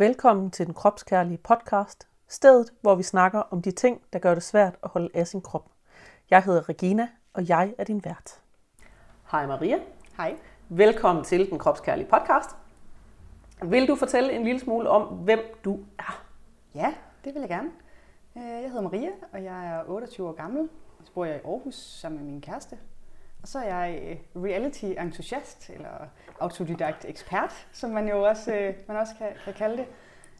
Velkommen til den kropskærlige podcast, stedet hvor vi snakker om de ting, der gør det svært at holde af sin krop. Jeg hedder Regina, og jeg er din vært. Hej Maria. Hej. Velkommen til den kropskærlige podcast. Vil du fortælle en lille smule om, hvem du er? Ja, det vil jeg gerne. Øh, Jeg hedder Maria, og jeg er 28 år gammel. Så bor jeg i Aarhus sammen med min kæreste. Og så er jeg øh, reality-entusiast, eller autodidakt-ekspert, som man jo også, øh, man også kan, kan kalde det.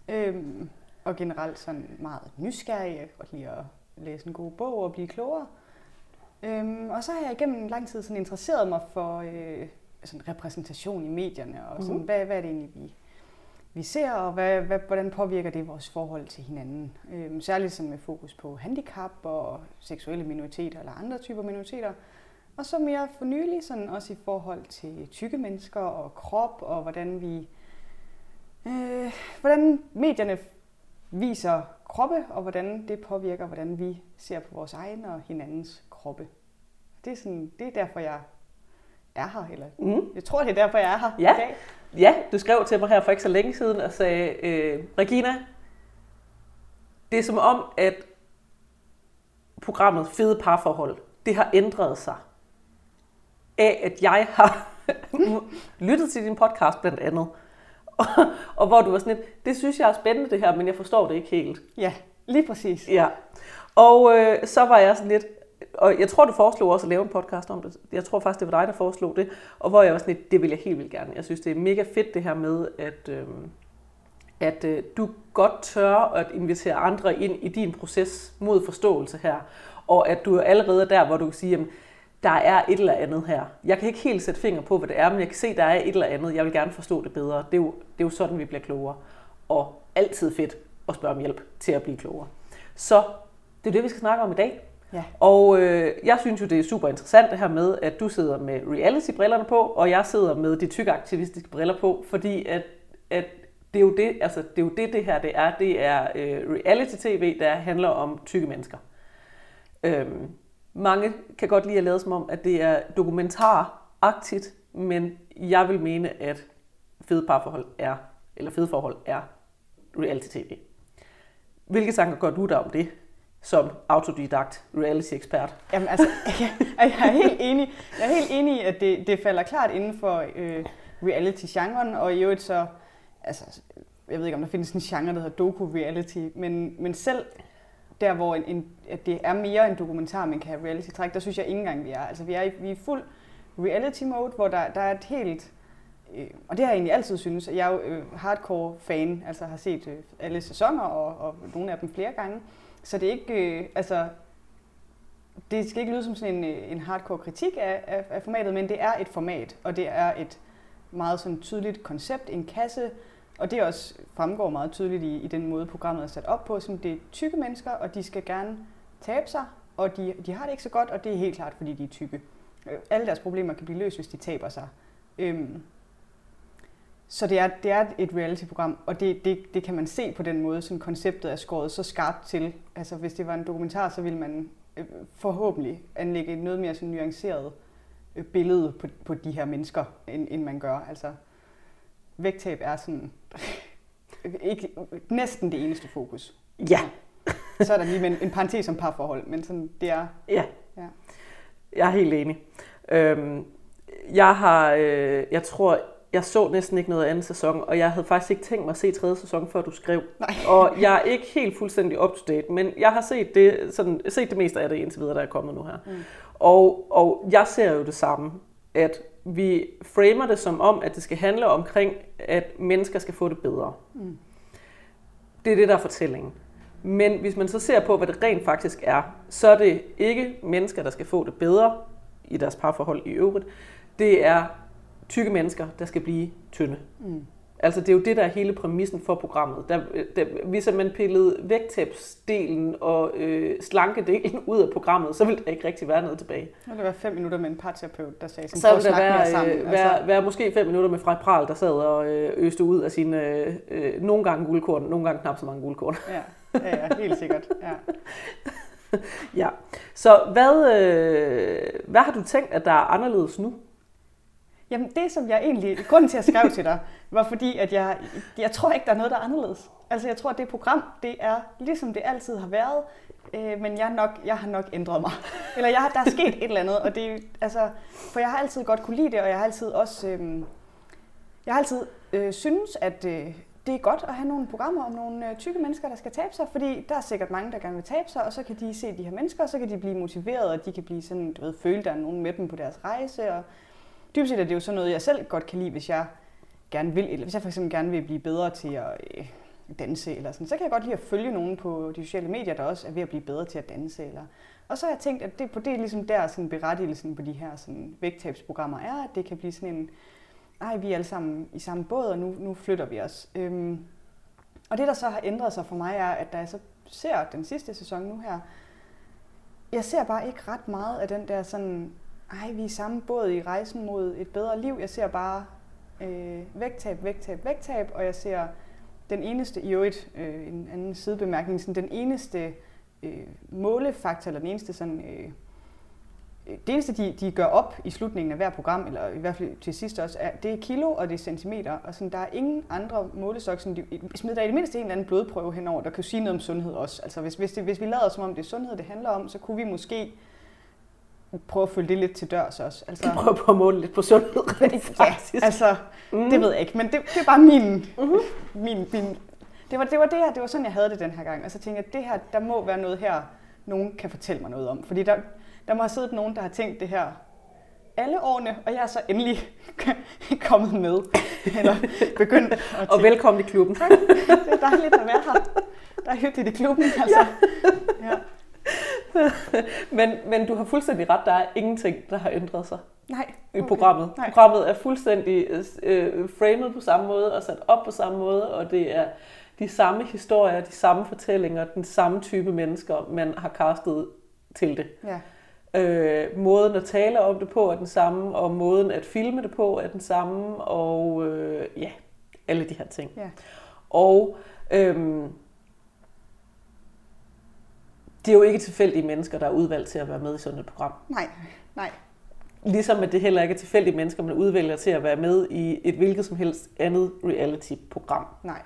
Øhm, Og generelt sådan meget nysgerrig. Jeg kan godt lide at læse en god bog og blive klogere. Øhm, Og så har jeg igennem lang tid sådan interesseret mig for øh, sådan repræsentation i medierne, og sådan, Mhm. hvad, hvad er det egentlig, vi, vi ser, og hvad, hvad, hvordan påvirker det vores forhold til hinanden. Øhm, særligt sådan med fokus på handicap og seksuelle minoriteter eller andre typer minoriteter. Og så mere for nylig sådan også i forhold til tykke mennesker og krop, og hvordan vi øh, hvordan medierne viser kroppe, og hvordan det påvirker, hvordan vi ser på vores egen og hinandens kroppe. Det er, sådan, det er derfor, jeg er her, eller Mm. jeg tror, det er derfor, jeg er her Ja. i dag. Ja, du skrev til mig her for ikke så længe siden og sagde, øh, Regina, det er som om, at programmet Fede Parforhold, det har ændret sig af, at jeg har lyttet til din podcast blandt andet. Og, og hvor du var sådan lidt, det synes jeg er spændende det her, men jeg forstår det ikke helt. Ja, lige præcis. Ja. Og øh, så var jeg sådan lidt, og jeg tror, du foreslog også at lave en podcast om det. Jeg tror faktisk, det var dig, der foreslog det. Og hvor jeg var sådan lidt, det vil jeg helt vildt gerne. Jeg synes, det er mega fedt det her med, at, øh, at øh, du godt tør at invitere andre ind i din proces mod forståelse her. Og at du er allerede der, hvor du kan sige, jamen, der er et eller andet her. Jeg kan ikke helt sætte finger på, hvad det er, men jeg kan se, der er et eller andet. Jeg vil gerne forstå det bedre. Det er jo, det er jo sådan, vi bliver klogere. Og altid fedt at spørge om hjælp til at blive klogere. Så det er det, vi skal snakke om i dag. Ja. Og øh, jeg synes jo, det er super interessant det her med, at du sidder med reality-brillerne på, og jeg sidder med de tykke aktivistiske briller på, fordi at, at det er jo det, altså det er jo det, det her det er. Det er øh, reality-tv, der handler om tykke mennesker. Øhm, mange kan godt lide at lade som om, at det er dokumentaragtigt, men jeg vil mene, at fede parforhold er, eller fede forhold er reality-tv. Hvilke tanker gør du der om det, som autodidakt reality-ekspert? Jamen altså, jeg, jeg er helt enig. Jeg er helt enig i, at det, det falder klart inden for øh, reality-genren, og i øvrigt så, altså, jeg ved ikke, om der findes en genre, der hedder doku-reality, men, men selv der, hvor en, en, at det er mere en dokumentar, man kan have reality-træk, der synes jeg ikke engang, vi er. Altså, vi er i, vi er fuld reality-mode, hvor der, der er et helt... Øh, og det har jeg egentlig altid synes. Jeg er jo øh, hardcore fan, altså har set øh, alle sæsoner, og, og nogle af dem flere gange. Så det er ikke... Øh, altså, det skal ikke lyde som sådan en, øh, en hardcore kritik af, af, af formatet, men det er et format, og det er et meget sådan tydeligt koncept, en kasse, og det også fremgår meget tydeligt i, i den måde, programmet er sat op på, som det er tykke mennesker, og de skal gerne tabe sig, og de, de har det ikke så godt, og det er helt klart, fordi de er tykke. Øh, alle deres problemer kan blive løst, hvis de taber sig. Øhm, så det er, det er et reality-program, og det, det, det kan man se på den måde, som konceptet er skåret så skarpt til. Altså hvis det var en dokumentar, så ville man øh, forhåbentlig anlægge et noget mere sådan nuanceret øh, billede på, på de her mennesker, end, end man gør. Altså vægttab er sådan ikke, næsten det eneste fokus. Ja, Så er der lige en, en parentes om parforhold, men sådan, det er... ja. Ja. Jeg er helt enig. Øhm, jeg har, øh, jeg tror, jeg så næsten ikke noget anden sæson, og jeg havde faktisk ikke tænkt mig at se tredje sæson, før du skrev. Nej. Og jeg er ikke helt fuldstændig up to date, men jeg har set det, sådan, set det meste af det indtil videre, der er kommet nu her. Mm. Og, og jeg ser jo det samme, at vi framer det som om, at det skal handle omkring, at mennesker skal få det bedre. Mm. Det er det, der er fortællingen. Men hvis man så ser på, hvad det rent faktisk er, så er det ikke mennesker, der skal få det bedre i deres parforhold i øvrigt. Det er tykke mennesker, der skal blive tynde. Mm. Altså det er jo det, der er hele præmissen for programmet. Der, der, hvis man pillede vægttabsdelen og øh, slankedelen ud af programmet, så ville der ikke rigtig være noget tilbage. Vil det være fem minutter med en parterapeut, der sagde sådan, Så "Prøv vil at der være, sammen. øh, være, være måske fem minutter med Frej Pral, der sad og øh, øste ud af sine øh, øh, nogle gange guldkorn, nogle gange knap så mange guldkorn. Ja, ja, ja, helt sikkert. Ja. Ja. Så hvad, øh, hvad har du tænkt, at der er anderledes nu? Jamen det, som jeg egentlig, grunden til at jeg skrev til dig, var fordi, at jeg, jeg tror ikke, der er noget, der er anderledes. Altså jeg tror, at det program, det er ligesom det altid har været, øh, men jeg, nok, jeg har nok ændret mig. Eller jeg, der er sket et eller andet, og det, altså, for jeg har altid godt kunne lide det, og jeg har altid også, øh, jeg har altid øh, synes, at øh, det er godt at have nogle programmer om nogle øh, tykke mennesker, der skal tabe sig, fordi der er sikkert mange, der gerne vil tabe sig, og så kan de se de her mennesker, og så kan de blive motiveret, og de kan blive sådan, du ved, føle, der er nogen med dem på deres rejse, og dybest set er det jo sådan noget, jeg selv godt kan lide, hvis jeg gerne vil, eller hvis jeg for eksempel gerne vil blive bedre til at øh, danse, eller sådan, så kan jeg godt lide at følge nogen på de sociale medier, der også er ved at blive bedre til at danse, eller og så har jeg tænkt, at det, på det er ligesom der sådan berettigelsen på de her sådan, vægttabsprogrammer er, at det kan blive sådan en, ej, vi er alle sammen i samme båd, og nu, nu flytter vi os. Øhm, og det, der så har ændret sig for mig, er, at da jeg så ser den sidste sæson nu her, jeg ser bare ikke ret meget af den der sådan, ej, vi er samme båd i rejsen mod et bedre liv. Jeg ser bare øh, vægttab, vægttab, vægttab, og jeg ser den eneste, i øvrigt øh, en anden sidebemærkning, sådan den eneste øh, målefaktor, eller den eneste sådan, øh, det eneste, de, de gør op i slutningen af hver program, eller i hvert fald til sidst også, er, det er kilo og det er centimeter. Og sådan, der er ingen andre målestok. Sådan, de smider der i det mindste en eller anden blodprøve henover, der kan sige noget om sundhed også. Altså hvis, hvis, det, hvis vi lader som om det er sundhed, det handler om, så kunne vi måske prøve at følge det lidt til dørs også. Altså, prøve på at måle lidt på sundhed, faktisk. Ja, altså, mm. det ved jeg ikke, men det, det er bare min, mm-hmm. min, min det var, det var det her, det var sådan, jeg havde det den her gang. Og så tænkte jeg, det her, der må være noget her, nogen kan fortælle mig noget om. Fordi der, der må have siddet nogen, der har tænkt det her alle årene, og jeg er så endelig kommet med. Eller begyndt at tænke. Og velkommen i klubben. Tak. Det er dejligt at være her. Der er hyggeligt i klubben, altså. Ja. ja. men, men du har fuldstændig ret, der er ingenting, der har ændret sig Nej, okay. i programmet. Nej. Programmet er fuldstændig øh, framet på samme måde og sat op på samme måde, og det er de samme historier, de samme fortællinger, den samme type mennesker, man har castet til det. Ja. Øh, måden at tale om det på er den samme, og måden at filme det på er den samme, og øh, ja, alle de her ting. Ja. Og øh, det er jo ikke tilfældige mennesker, der er udvalgt til at være med i sådan et program. Nej, nej. Ligesom at det heller ikke er tilfældige mennesker, man udvælger til at være med i et hvilket som helst andet reality-program. Nej.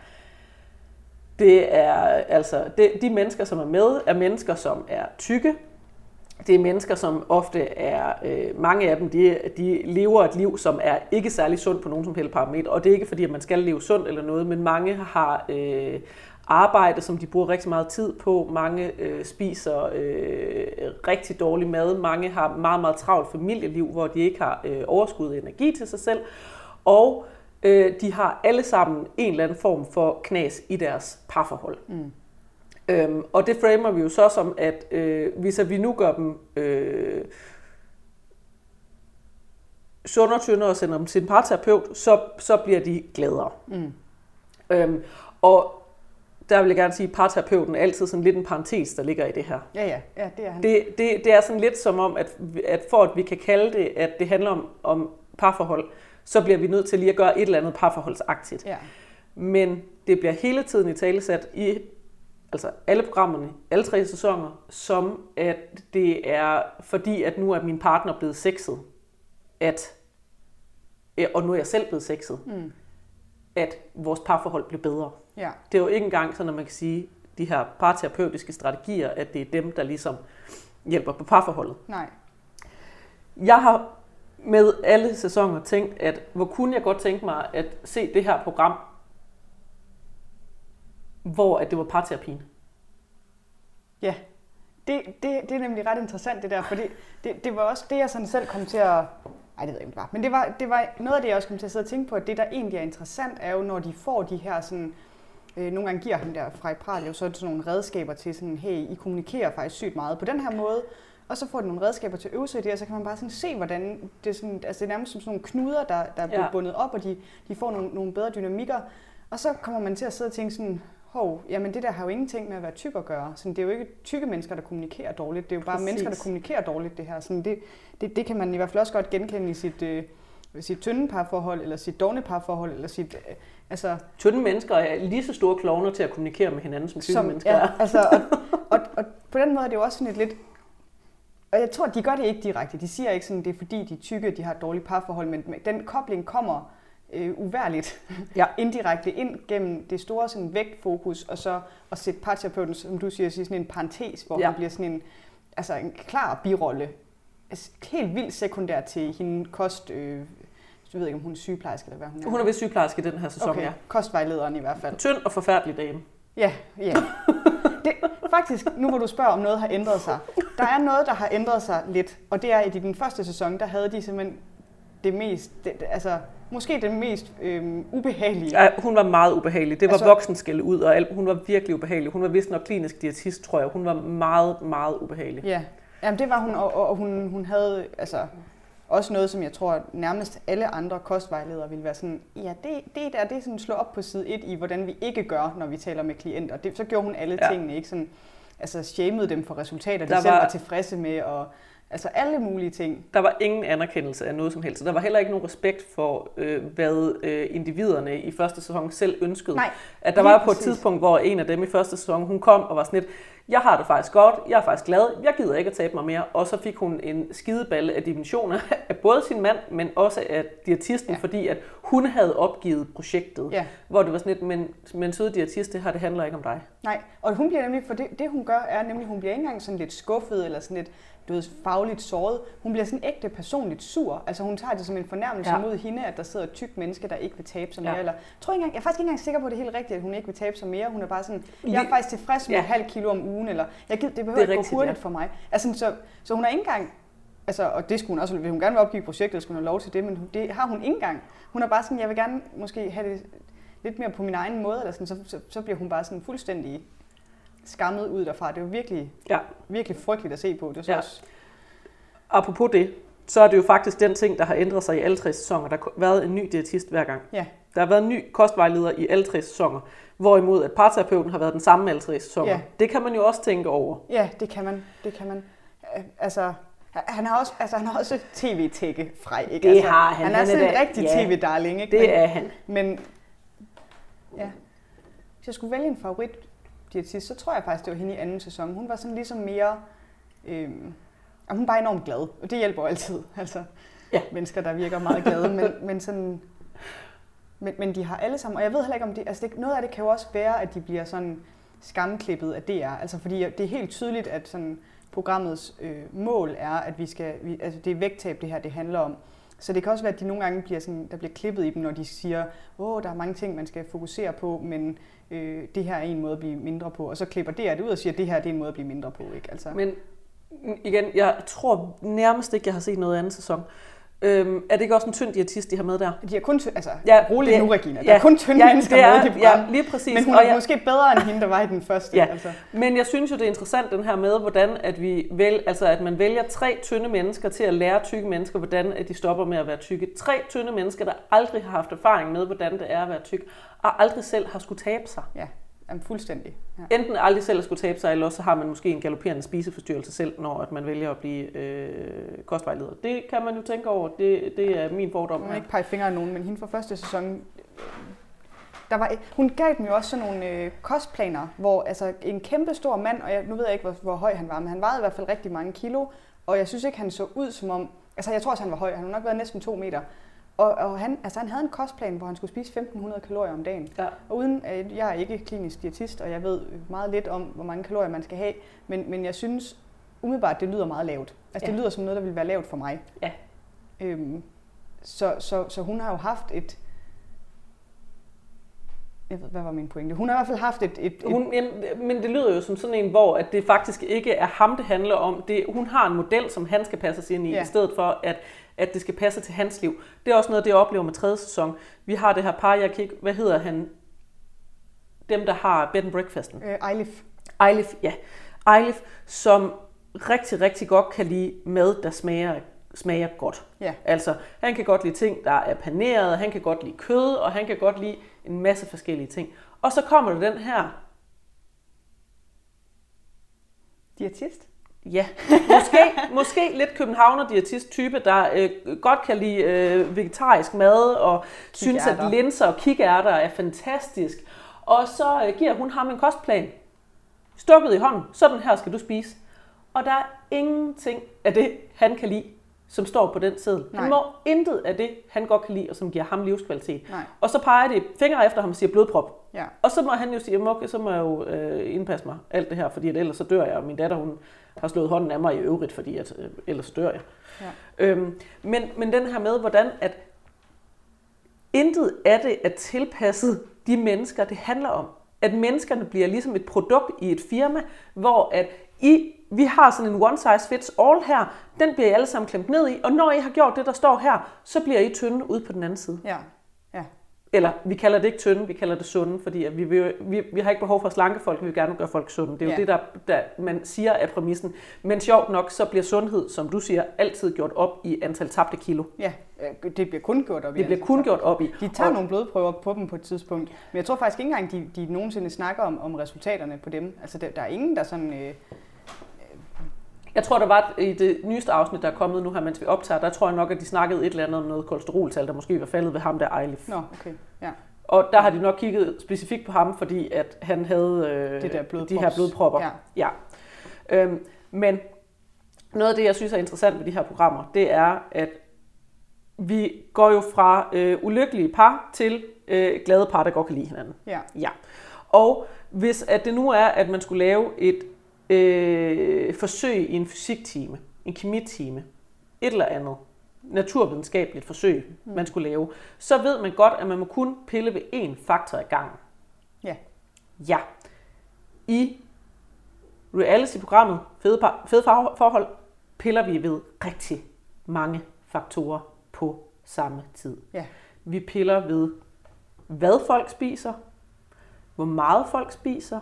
Det er altså, det, de mennesker, som er med, er mennesker, som er tykke. Det er mennesker, som ofte er, øh, mange af dem, de, de lever et liv, som er ikke særlig sundt på nogen som helst parametre. Og det er ikke fordi, at man skal leve sundt eller noget, men mange har øh, arbejde, som de bruger rigtig meget tid på. Mange øh, spiser øh, rigtig dårlig mad. Mange har meget, meget travlt familieliv, hvor de ikke har øh, overskud og energi til sig selv. Og øh, de har alle sammen en eller anden form for knas i deres parforhold. Mm. Øhm, og det framer vi jo så som, at øh, hvis vi nu gør dem øh, sundere, tyndere og sender dem til en parterapeut, så, så bliver de gladere. Mm. Øhm, og der vil jeg gerne sige, at parterapeuten er altid sådan lidt en parentes, der ligger i det her. Ja, ja, ja det er han. Det, det, det er sådan lidt som om, at, at for at vi kan kalde det, at det handler om, om parforhold, så bliver vi nødt til lige at gøre et eller andet parforholdsagtigt. Ja. Men det bliver hele tiden i talesat i altså alle programmerne, alle tre sæsoner, som at det er fordi, at nu er min partner blevet sexet, at, og nu er jeg selv blevet sexet, mm. At vores parforhold bliver bedre. Ja. Det er jo ikke engang sådan, at man kan sige, de her parterapeutiske strategier, at det er dem, der ligesom hjælper på parforholdet. Nej. Jeg har med alle sæsoner tænkt, at hvor kunne jeg godt tænke mig at se det her program, hvor at det var parterapien. Ja, det, det, det er nemlig ret interessant det der, fordi det, det var også det, jeg sådan selv kom til at... Ej, det ved jeg ikke, det var. Men det var, det var noget af det, jeg også kom til at sidde og tænke på, at det, der egentlig er interessant, er jo, når de får de her sådan... Øh, nogle gange giver ham der fra i Pral jo så sådan nogle redskaber til sådan, hey, I kommunikerer faktisk sygt meget på den her måde, og så får de nogle redskaber til at øve sig i det, og så kan man bare sådan se, hvordan det sådan, altså det er nærmest som sådan nogle knuder, der, der er blevet ja. bundet op, og de, de får nogle, nogle bedre dynamikker. Og så kommer man til at sidde og tænke sådan, hov, jamen det der har jo ingenting med at være tyk at gøre. Sådan, det er jo ikke tykke mennesker, der kommunikerer dårligt. Det er jo bare Præcis. mennesker, der kommunikerer dårligt, det her. Sådan, det, det, det kan man i hvert fald også godt genkende i sit, øh, sit tynde parforhold, eller sit dogne parforhold, eller sit... Øh, altså, tynde mennesker er lige så store klovner til at kommunikere med hinanden, som tykke som, mennesker ja, er. altså, og, og, og, på den måde er det jo også sådan et lidt og jeg tror, de gør det ikke direkte. De siger ikke sådan, det er fordi, de er tykke, de har et dårligt parforhold, men den kobling kommer øh, uværligt ja. indirekte ind gennem det store sådan, vægtfokus, og så at sætte parterapeuten, som du siger, sådan en parentes, hvor ja. han bliver sådan en, altså en klar birolle. Altså, helt vildt sekundær til hende kost... Øh, jeg ved ikke, om hun er sygeplejerske eller hvad hun er. Hun er vist sygeplejerske i den her sæson, okay. ja. Kostvejlederen i hvert fald. Tynd og forfærdelig dame. Ja, ja. Det, faktisk, nu hvor du spørger, om noget har ændret sig. Der er noget, der har ændret sig lidt, og det er, at i den første sæson, der havde de simpelthen det mest, det, altså måske det mest øhm, ubehagelige. Ja, hun var meget ubehagelig. Det var altså, voksenskæld ud, og alt. hun var virkelig ubehagelig. Hun var vist nok klinisk diætist, tror jeg. Hun var meget, meget ubehagelig. Ja, Jamen, det var hun, og, og hun, hun havde altså, også noget, som jeg tror nærmest alle andre kostvejledere ville være sådan, ja, det, det der, det er sådan slå op på side 1 i, hvordan vi ikke gør, når vi taler med klienter. Det, så gjorde hun alle ja. tingene, ikke sådan, altså shamede dem for resultater, de der selv var tilfredse med, og Altså alle mulige ting. Der var ingen anerkendelse af noget som helst. Der var heller ikke nogen respekt for, øh, hvad øh, individerne i første sæson selv ønskede. Nej, at der var på et tidspunkt, hvor en af dem i første sæson, hun kom og var sådan lidt, jeg har det faktisk godt, jeg er faktisk glad, jeg gider ikke at tabe mig mere. Og så fik hun en skideballe af dimensioner af både sin mand, men også af diætisten, ja. fordi at hun havde opgivet projektet. Ja. Hvor det var sådan lidt, men, men søde diætist, det her, det handler ikke om dig. Nej, og hun bliver nemlig, for det, det hun gør, er nemlig, hun bliver ikke engang sådan lidt skuffet, eller sådan lidt, du ved, fagligt såret. Hun bliver sådan ægte personligt sur. Altså hun tager det som en fornærmelse ja. mod hende, at der sidder et tyk menneske, der ikke vil tabe sig mere. Ja. Eller, tror jeg, engang, jeg er faktisk ikke engang sikker på, at det er helt rigtigt, at hun ikke vil tabe sig mere. Hun er bare sådan, jeg er faktisk tilfreds med ja. halv kilo om ugen, eller jeg gider, det behøver det ikke rigtigt, gå hurtigt ja. for mig. Altså, så, så hun er ikke engang Altså, og det skulle hun også, vil hun gerne vil opgive projektet, skulle hun have lov til det, men det har hun ikke engang. Hun er bare sådan, jeg vil gerne måske have det lidt mere på min egen måde, eller sådan, så, så, så bliver hun bare sådan fuldstændig skammet ud derfra. Det er jo virkelig, ja. virkelig frygteligt at se på. Det er så ja. også... Apropos det, så er det jo faktisk den ting, der har ændret sig i alle tre sæsoner. Der har været en ny diætist hver gang. Ja. Der har været en ny kostvejleder i alle tre sæsoner. Hvorimod at parterapeuten har været den samme alle tre sæsoner. Ja. Det kan man jo også tænke over. Ja, det kan man. Det kan man. Altså, han har også, altså, han har også tv-tække frej, ikke? Det altså, har han. Han er, han er sådan en rigtig ja, tv-darling, ikke? Det men, er han. Men ja, hvis jeg skulle vælge en favorit diætist, så tror jeg faktisk, det var hende i anden sæson. Hun var sådan ligesom mere... Øhm, hun er bare enormt glad, og det hjælper altid. Altså, ja. mennesker, der virker meget glade, men, men sådan... Men, men de har alle sammen, og jeg ved heller ikke om det, altså det, noget af det kan jo også være, at de bliver sådan skamklippet af DR, altså fordi det er helt tydeligt, at sådan programmets øh, mål er, at vi skal, vi, altså det er vægttab det her, det handler om. Så det kan også være, at de nogle gange bliver sådan, der bliver klippet i dem, når de siger, åh, der er mange ting, man skal fokusere på, men øh, det her er en måde at blive mindre på. Og så klipper det ud og siger, at det her det er en måde at blive mindre på. Ikke? Altså. Men igen, jeg tror nærmest ikke, jeg har set noget andet sæson. Øhm, er det ikke også en tynd diætist, de har med der? De er kun tynd, altså ja, rolig nu, Regina. Der ja, er kun tynde ja, mennesker er, med i det program. Ja, lige præcis. Men hun er og jeg, måske bedre end hende, der var i den første. ja. altså. Men jeg synes jo, det er interessant den her med, hvordan at, vi vel, altså, at man vælger tre tynde mennesker til at lære tykke mennesker, hvordan at de stopper med at være tykke. Tre tynde mennesker, der aldrig har haft erfaring med, hvordan det er at være tyk, og aldrig selv har skulle tabe sig. Ja. Jamen, fuldstændig. Ja. Enten aldrig selv at skulle tabe sig, eller så har man måske en galopperende spiseforstyrrelse selv, når at man vælger at blive øh, kostvejleder. Det kan man jo tænke over. Det, det er min fordom. Jeg vil ikke pege fingre af nogen, men hende fra første sæson, der var, hun gav dem jo også sådan nogle øh, kostplaner, hvor altså, en kæmpe stor mand, og jeg, nu ved jeg ikke, hvor, hvor høj han var, men han vejede i hvert fald rigtig mange kilo, og jeg synes ikke, han så ud som om, altså jeg tror også, han var høj, han har nok været næsten to meter, og, og han, altså han havde en kostplan, hvor han skulle spise 1500 kalorier om dagen. Ja. Og uden, jeg er ikke klinisk diætist, og jeg ved meget lidt om, hvor mange kalorier man skal have, men, men jeg synes umiddelbart, det lyder meget lavt. Altså ja. det lyder som noget, der ville være lavt for mig. Ja. Øhm, så, så, så hun har jo haft et, jeg ved, hvad var min pointe? Hun har i hvert fald haft et... et, et hun, jamen, men det lyder jo som sådan en, hvor at det faktisk ikke er ham, det handler om. Det, hun har en model, som han skal passe sig ind i, ja. i stedet for, at at det skal passe til hans liv. Det er også noget, det jeg oplever med tredje sæson. Vi har det her par, jeg kan ikke, hvad hedder han? Dem, der har bed and breakfasten. Øh, Eilif. Eilif, ja. Eilif, som rigtig, rigtig godt kan lide mad, der smager smager godt. Ja. Altså, han kan godt lide ting, der er paneret, han kan godt lide kød, og han kan godt lide en masse forskellige ting. Og så kommer der den her... Diætist? Ja, måske, måske lidt københavner diætist type, der øh, godt kan lide øh, vegetarisk mad og synes, at linser og kikærter er fantastisk. Og så øh, giver hun ham en kostplan. Stukket i hånden. Sådan her skal du spise. Og der er ingenting af det, han kan lide, som står på den. Nej. Han må intet af det, han godt kan lide, og som giver ham livskvalitet. Nej. Og så peger de fingre efter ham og siger blodprop. Ja. Og så må han jo sige, "Jamen, okay, så må jeg jo øh, indpasse mig alt det her, fordi at ellers så dør jeg, og min datter hun har slået hånden af mig i øvrigt, fordi at, øh, ellers dør jeg. Ja. Øhm, men, men den her med, hvordan at intet af det er tilpasset de mennesker, det handler om. At menneskerne bliver ligesom et produkt i et firma, hvor at I, vi har sådan en one size fits all her, den bliver I alle sammen klemt ned i, og når I har gjort det, der står her, så bliver I tynde ude på den anden side. Ja. Ja. Eller vi kalder det ikke tynde, vi kalder det sunde, fordi at vi, vil, vi, vi har ikke behov for at slanke folk, vi vil gerne gøre folk sunde. Det er jo Ja. det, der, der man siger er præmissen. Men sjovt nok, så bliver sundhed, som du siger, altid gjort op i antal tabte kilo. Ja, øh, det bliver kun gjort op i. Det bliver kun gjort op i. De tager Og- nogle blodprøver på dem på et tidspunkt, men jeg tror faktisk ikke engang, de, de nogensinde snakker om, om resultaterne på dem. Altså, der, der er ingen, der sådan... Øh, Jeg tror, der var i det nyeste afsnit, der er kommet nu her, mens vi optager, der tror jeg nok, at de snakkede et eller andet om noget kolesteroltal, der måske var faldet ved ham der Eilif. nå, okay, ja. Og der har de nok kigget specifikt på ham, fordi at han havde øh, Det der de her blodpropper. Ja. ja. Øhm, men noget af det, jeg synes er interessant ved de her programmer, det er, at vi går jo fra øh, ulykkelige par til øh, glade par, der godt kan lide hinanden. Ja, Ja. Og hvis at det nu er, at man skulle lave et øh, forsøg i en fysiktime, en kemitime, et eller andet naturvidenskabeligt forsøg, mm. man skulle lave, så ved man godt, at man må kun pille ved én faktor ad gangen. ja, Ja. I reality-programmet Fede, forhold piller vi ved rigtig mange faktorer på samme tid. ja, Vi piller ved, hvad folk spiser, hvor meget folk spiser,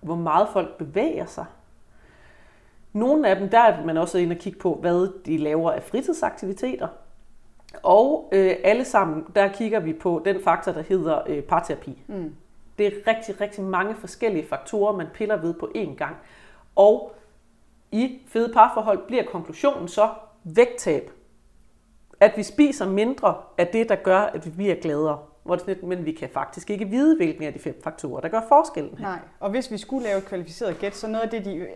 hvor meget folk bevæger sig. Nogle af dem, der er man også inde og kigge på, hvad de laver af fritidsaktiviteter. Og øh, alle sammen, der kigger vi på den faktor, der hedder øh, parterapi. mm, Det er rigtig, rigtig mange forskellige faktorer, man piller ved på én gang. Og i fede parforhold bliver konklusionen så vægttab. At vi spiser mindre af det, der gør, at vi bliver gladere. Hvor det sådan men vi kan faktisk ikke vide, hvilken af de fem faktorer, der gør forskellen her. nej. Og hvis vi skulle lave et kvalificeret gæt, så noget af det, de, øh,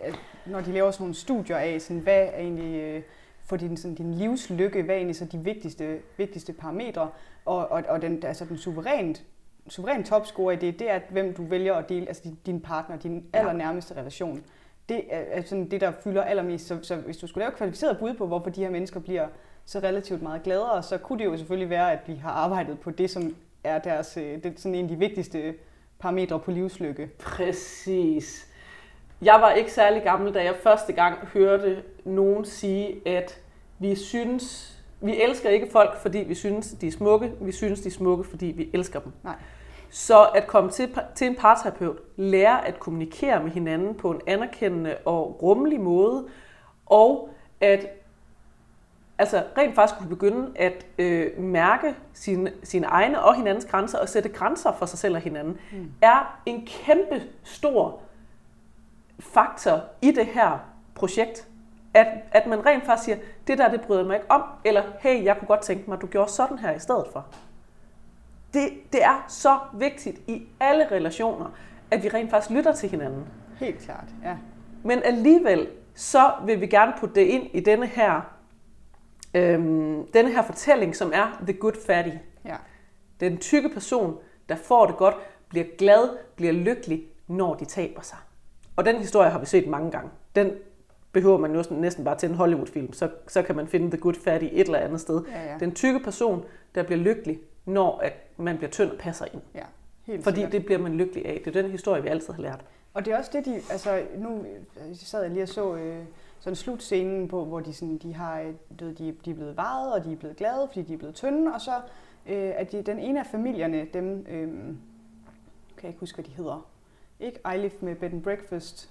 når de laver sådan nogle studier af, sådan, hvad er egentlig øh, for din, sådan, din livslykke, hvad er egentlig så de vigtigste, vigtigste parametre, og, og, og den, altså den suverænt, suveræn topscore i det, det er, hvem du vælger at dele, altså din, partner, din allernærmeste relation. Det er, er sådan det, der fylder allermest. Så, så hvis du skulle lave et kvalificeret bud på, hvorfor de her mennesker bliver så relativt meget gladere, så kunne det jo selvfølgelig være, at vi har arbejdet på det, som er deres, øh, det, er sådan en af de vigtigste parametre på livslykke. Præcis. Jeg var ikke særlig gammel, da jeg første gang hørte nogen sige, at vi synes, vi elsker ikke folk, fordi vi synes, de er smukke. Vi synes, de er smukke, fordi vi elsker dem. Nej. Så at komme til, til en parterapeut, lære at kommunikere med hinanden på en anerkendende og rummelig måde, og at altså rent faktisk kunne begynde at øh, mærke sine, sine egne og hinandens grænser og sætte grænser for sig selv og hinanden, mm. er en kæmpe stor faktor i det her projekt. At, at man rent faktisk siger, det der, det bryder mig ikke om, eller hey, jeg kunne godt tænke mig, at du gjorde sådan her i stedet for. Det, det er så vigtigt i alle relationer, at vi rent faktisk lytter til hinanden. Helt klart, ja. Men alligevel, så vil vi gerne putte det ind i denne her, øhm, denne her fortælling, som er The Good Fatty. ja. Den tykke person, der får det godt, bliver glad, bliver lykkelig, når de taber sig. Og den historie har vi set mange gange. Den behøver man jo næsten bare til en Hollywood-film, så, så kan man finde The Good Fatty et eller andet sted. Ja, ja. Den tykke person, der bliver lykkelig, når at man bliver tynd og passer ind. ja. Helt Fordi sikkert. det bliver man lykkelig af. Det er den historie, vi altid har lært. Og det er også det, de, altså nu sad jeg lige og så øh, sådan slutscenen på, hvor de, sådan, de har, du ved, de, de er blevet varet, og de er blevet glade, fordi de er blevet tynde, og så øh, at de, den ene af familierne, dem, øh, kan jeg ikke huske, hvad de hedder, ikke Eilif med bed and breakfast,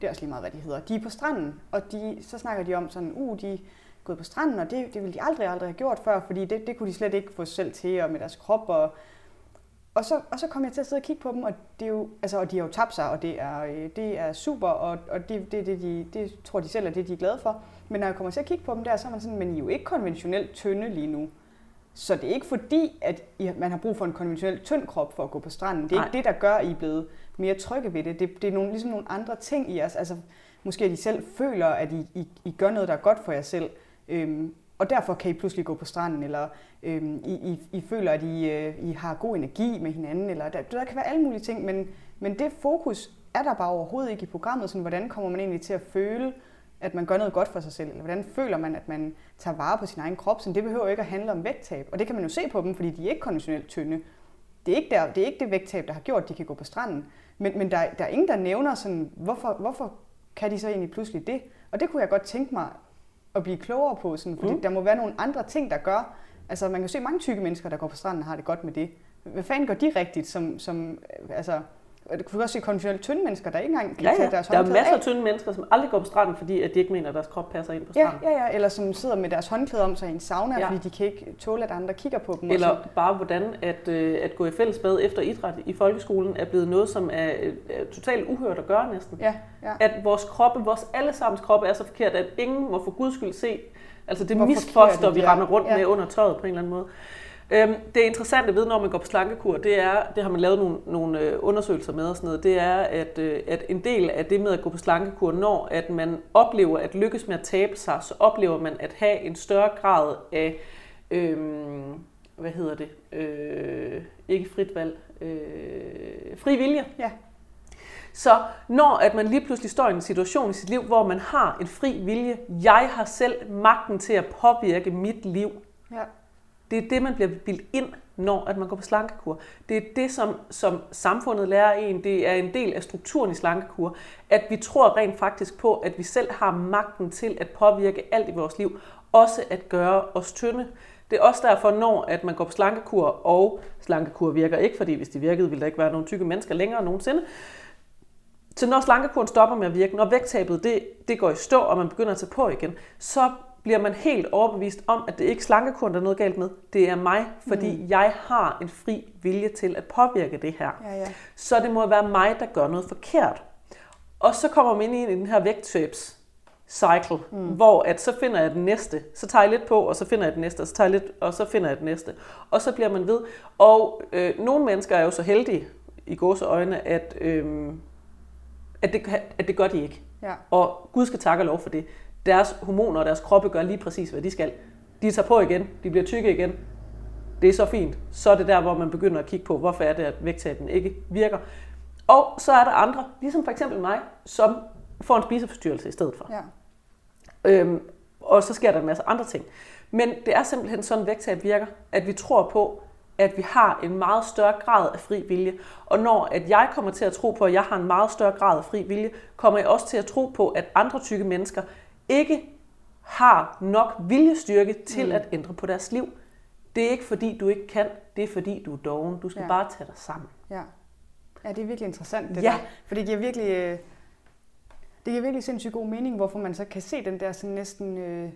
det er også lige meget, hvad de hedder. De er på stranden, og de, så snakker de om sådan, uh, de er gået på stranden, og det, det ville de aldrig, aldrig have gjort før, fordi det, det kunne de slet ikke få selv til, og med deres krop, og, og så, og så kom jeg til at sidde og kigge på dem, og, det er jo, altså, og de har jo tabt sig, og det er, øh, det er super, og, og det, det, det, de, det tror de selv er det, de er glade for. Men når jeg kommer til at kigge på dem der, så er man sådan, men I er jo ikke konventionelt tynde lige nu. Så det er ikke fordi, at man har brug for en konventionel tynd krop for at gå på stranden. Det er Nej. ikke det, der gør, at I er blevet mere trygge ved det. Det, det er nogle, ligesom nogle andre ting i os. Altså, måske at I selv føler, at I, I, I gør noget, der er godt for jer selv. Øhm, og derfor kan I pludselig gå på stranden, eller øhm, I, I, I føler, at I, øh, I har god energi med hinanden, eller der, der kan være alle mulige ting, men, men det fokus er der bare overhovedet ikke i programmet. Sådan, hvordan kommer man egentlig til at føle, at man gør noget godt for sig selv? Eller hvordan føler man, at man tager vare på sin egen krop? Så det behøver ikke at handle om vægttab. Og det kan man jo se på dem, fordi de er ikke konditionelt tynde. Det er ikke, der, det, er ikke det vægttab, der har gjort, at de kan gå på stranden. Men, men der, der er ingen, der nævner, sådan, hvorfor, hvorfor kan de så egentlig pludselig det? Og det kunne jeg godt tænke mig at blive klogere på, sådan, fordi mm. der må være nogle andre ting, der gør, altså man kan se mange tykke mennesker, der går på stranden og har det godt med det. Hvad fanden gør de rigtigt, som, som altså, du kan også se konventionelle tynde mennesker, der ikke engang kan ja, ja. tage deres Der er masser af tynde mennesker, som aldrig går på stranden, fordi at de ikke mener, at deres krop passer ind på stranden. Ja, ja, ja. eller som sidder med deres håndklæde om sig i en sauna, ja. fordi de kan ikke tåle, at andre kigger på dem. Eller bare hvordan at, øh, at gå i fællesbad efter idræt i folkeskolen er blevet noget, som er, er totalt uhørt at gøre næsten. Ja, ja. At vores kroppe, vores allesammens kroppe er så forkert, at ingen må for guds skyld se Altså det misfoster, vi render rundt ja. med under tøjet på en eller anden måde. Øhm, det interessante ved, når man går på slankekur, det er, det har man lavet nogle, nogle øh, undersøgelser med og sådan noget, det er, at, øh, at en del af det med at gå på slankekur, når at man oplever at lykkes med at tabe sig, så oplever man at have en større grad af, øhm, hvad hedder det, øh, ikke frit valg, øh, fri vilje. Ja. Så når at man lige pludselig står i en situation i sit liv, hvor man har en fri vilje, jeg har selv magten til at påvirke mit liv. Ja. Det er det, man bliver bildt ind, når at man går på slankekur. Det er det, som, som samfundet lærer en. Det er en del af strukturen i slankekur, at vi tror rent faktisk på, at vi selv har magten til at påvirke alt i vores liv. Også at gøre os tynde. Det er også derfor, når at man går på slankekur, og slankekur virker ikke, fordi hvis de virkede, ville der ikke være nogen tykke mennesker længere nogensinde. Så når slankekuren stopper med at virke, når vægttabet det, det går i stå, og man begynder at tage på igen, så bliver man helt overbevist om, at det ikke er slankekuren, der er noget galt med. Det er mig, fordi mm. jeg har en fri vilje til at påvirke det her. Ja, ja. Så det må være mig, der gør noget forkert. Og så kommer man ind i den her vægttabs cycle, mm. hvor at så finder jeg den næste, så tager jeg lidt på, og så finder jeg den næste, og så tager jeg lidt, og så finder jeg den næste. Og så bliver man ved. Og øh, nogle mennesker er jo så heldige i gåseøjne, at, øh, at, det, at det gør de ikke. Ja. Og Gud skal takke og lov for det deres hormoner og deres kroppe gør lige præcis, hvad de skal. De tager på igen, de bliver tykke igen. Det er så fint. Så er det der, hvor man begynder at kigge på, hvorfor er det, at vægttabet ikke virker. Og så er der andre, ligesom for eksempel mig, som får en spiseforstyrrelse i stedet for. Ja. Øhm, og så sker der en masse andre ting. Men det er simpelthen sådan, vægttab virker, at vi tror på, at vi har en meget større grad af fri vilje. Og når at jeg kommer til at tro på, at jeg har en meget større grad af fri vilje, kommer jeg også til at tro på, at andre tykke mennesker ikke har nok viljestyrke til mm. at ændre på deres liv. Det er ikke fordi, du ikke kan, det er fordi, du er doven. Du skal ja. bare tage dig sammen. Ja. ja, det er virkelig interessant det ja. der. For det giver virkelig, øh, det giver virkelig sindssygt god mening, hvorfor man så kan se den der sådan næsten... Øh,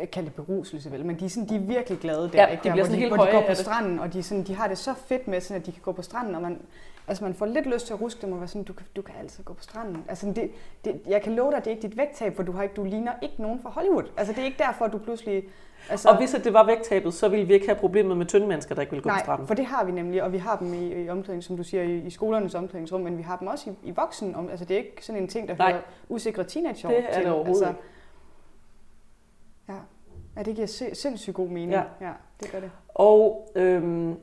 jeg kalder det beruselse vel, men de er, sådan, de er virkelig glade der, ja, ikke? de der, bliver sådan hvor, de, helt hvor de går på stranden, og de, sådan, de har det så fedt med, sådan, at de kan gå på stranden, og man, Altså man får lidt lyst til at ruske dem og være sådan, du, du kan altid gå på stranden. Altså det, det, jeg kan love dig, at det er ikke dit vægttab, for du, har ikke, du ligner ikke nogen fra Hollywood. Altså det er ikke derfor, at du pludselig... Altså, og hvis det var vægttabet, så ville vi ikke have problemet med tynde mennesker, der ikke ville gå nej, på stranden. for det har vi nemlig, og vi har dem i, i omklædning, som du siger, i, i skolernes omklædningsrum, men vi har dem også i, i voksen. Om, altså det er ikke sådan en ting, der hører usikre teenager det er til. det overhovedet altså, Ja. ja, det giver sindssygt god mening. Ja. ja det gør det. Og øhm,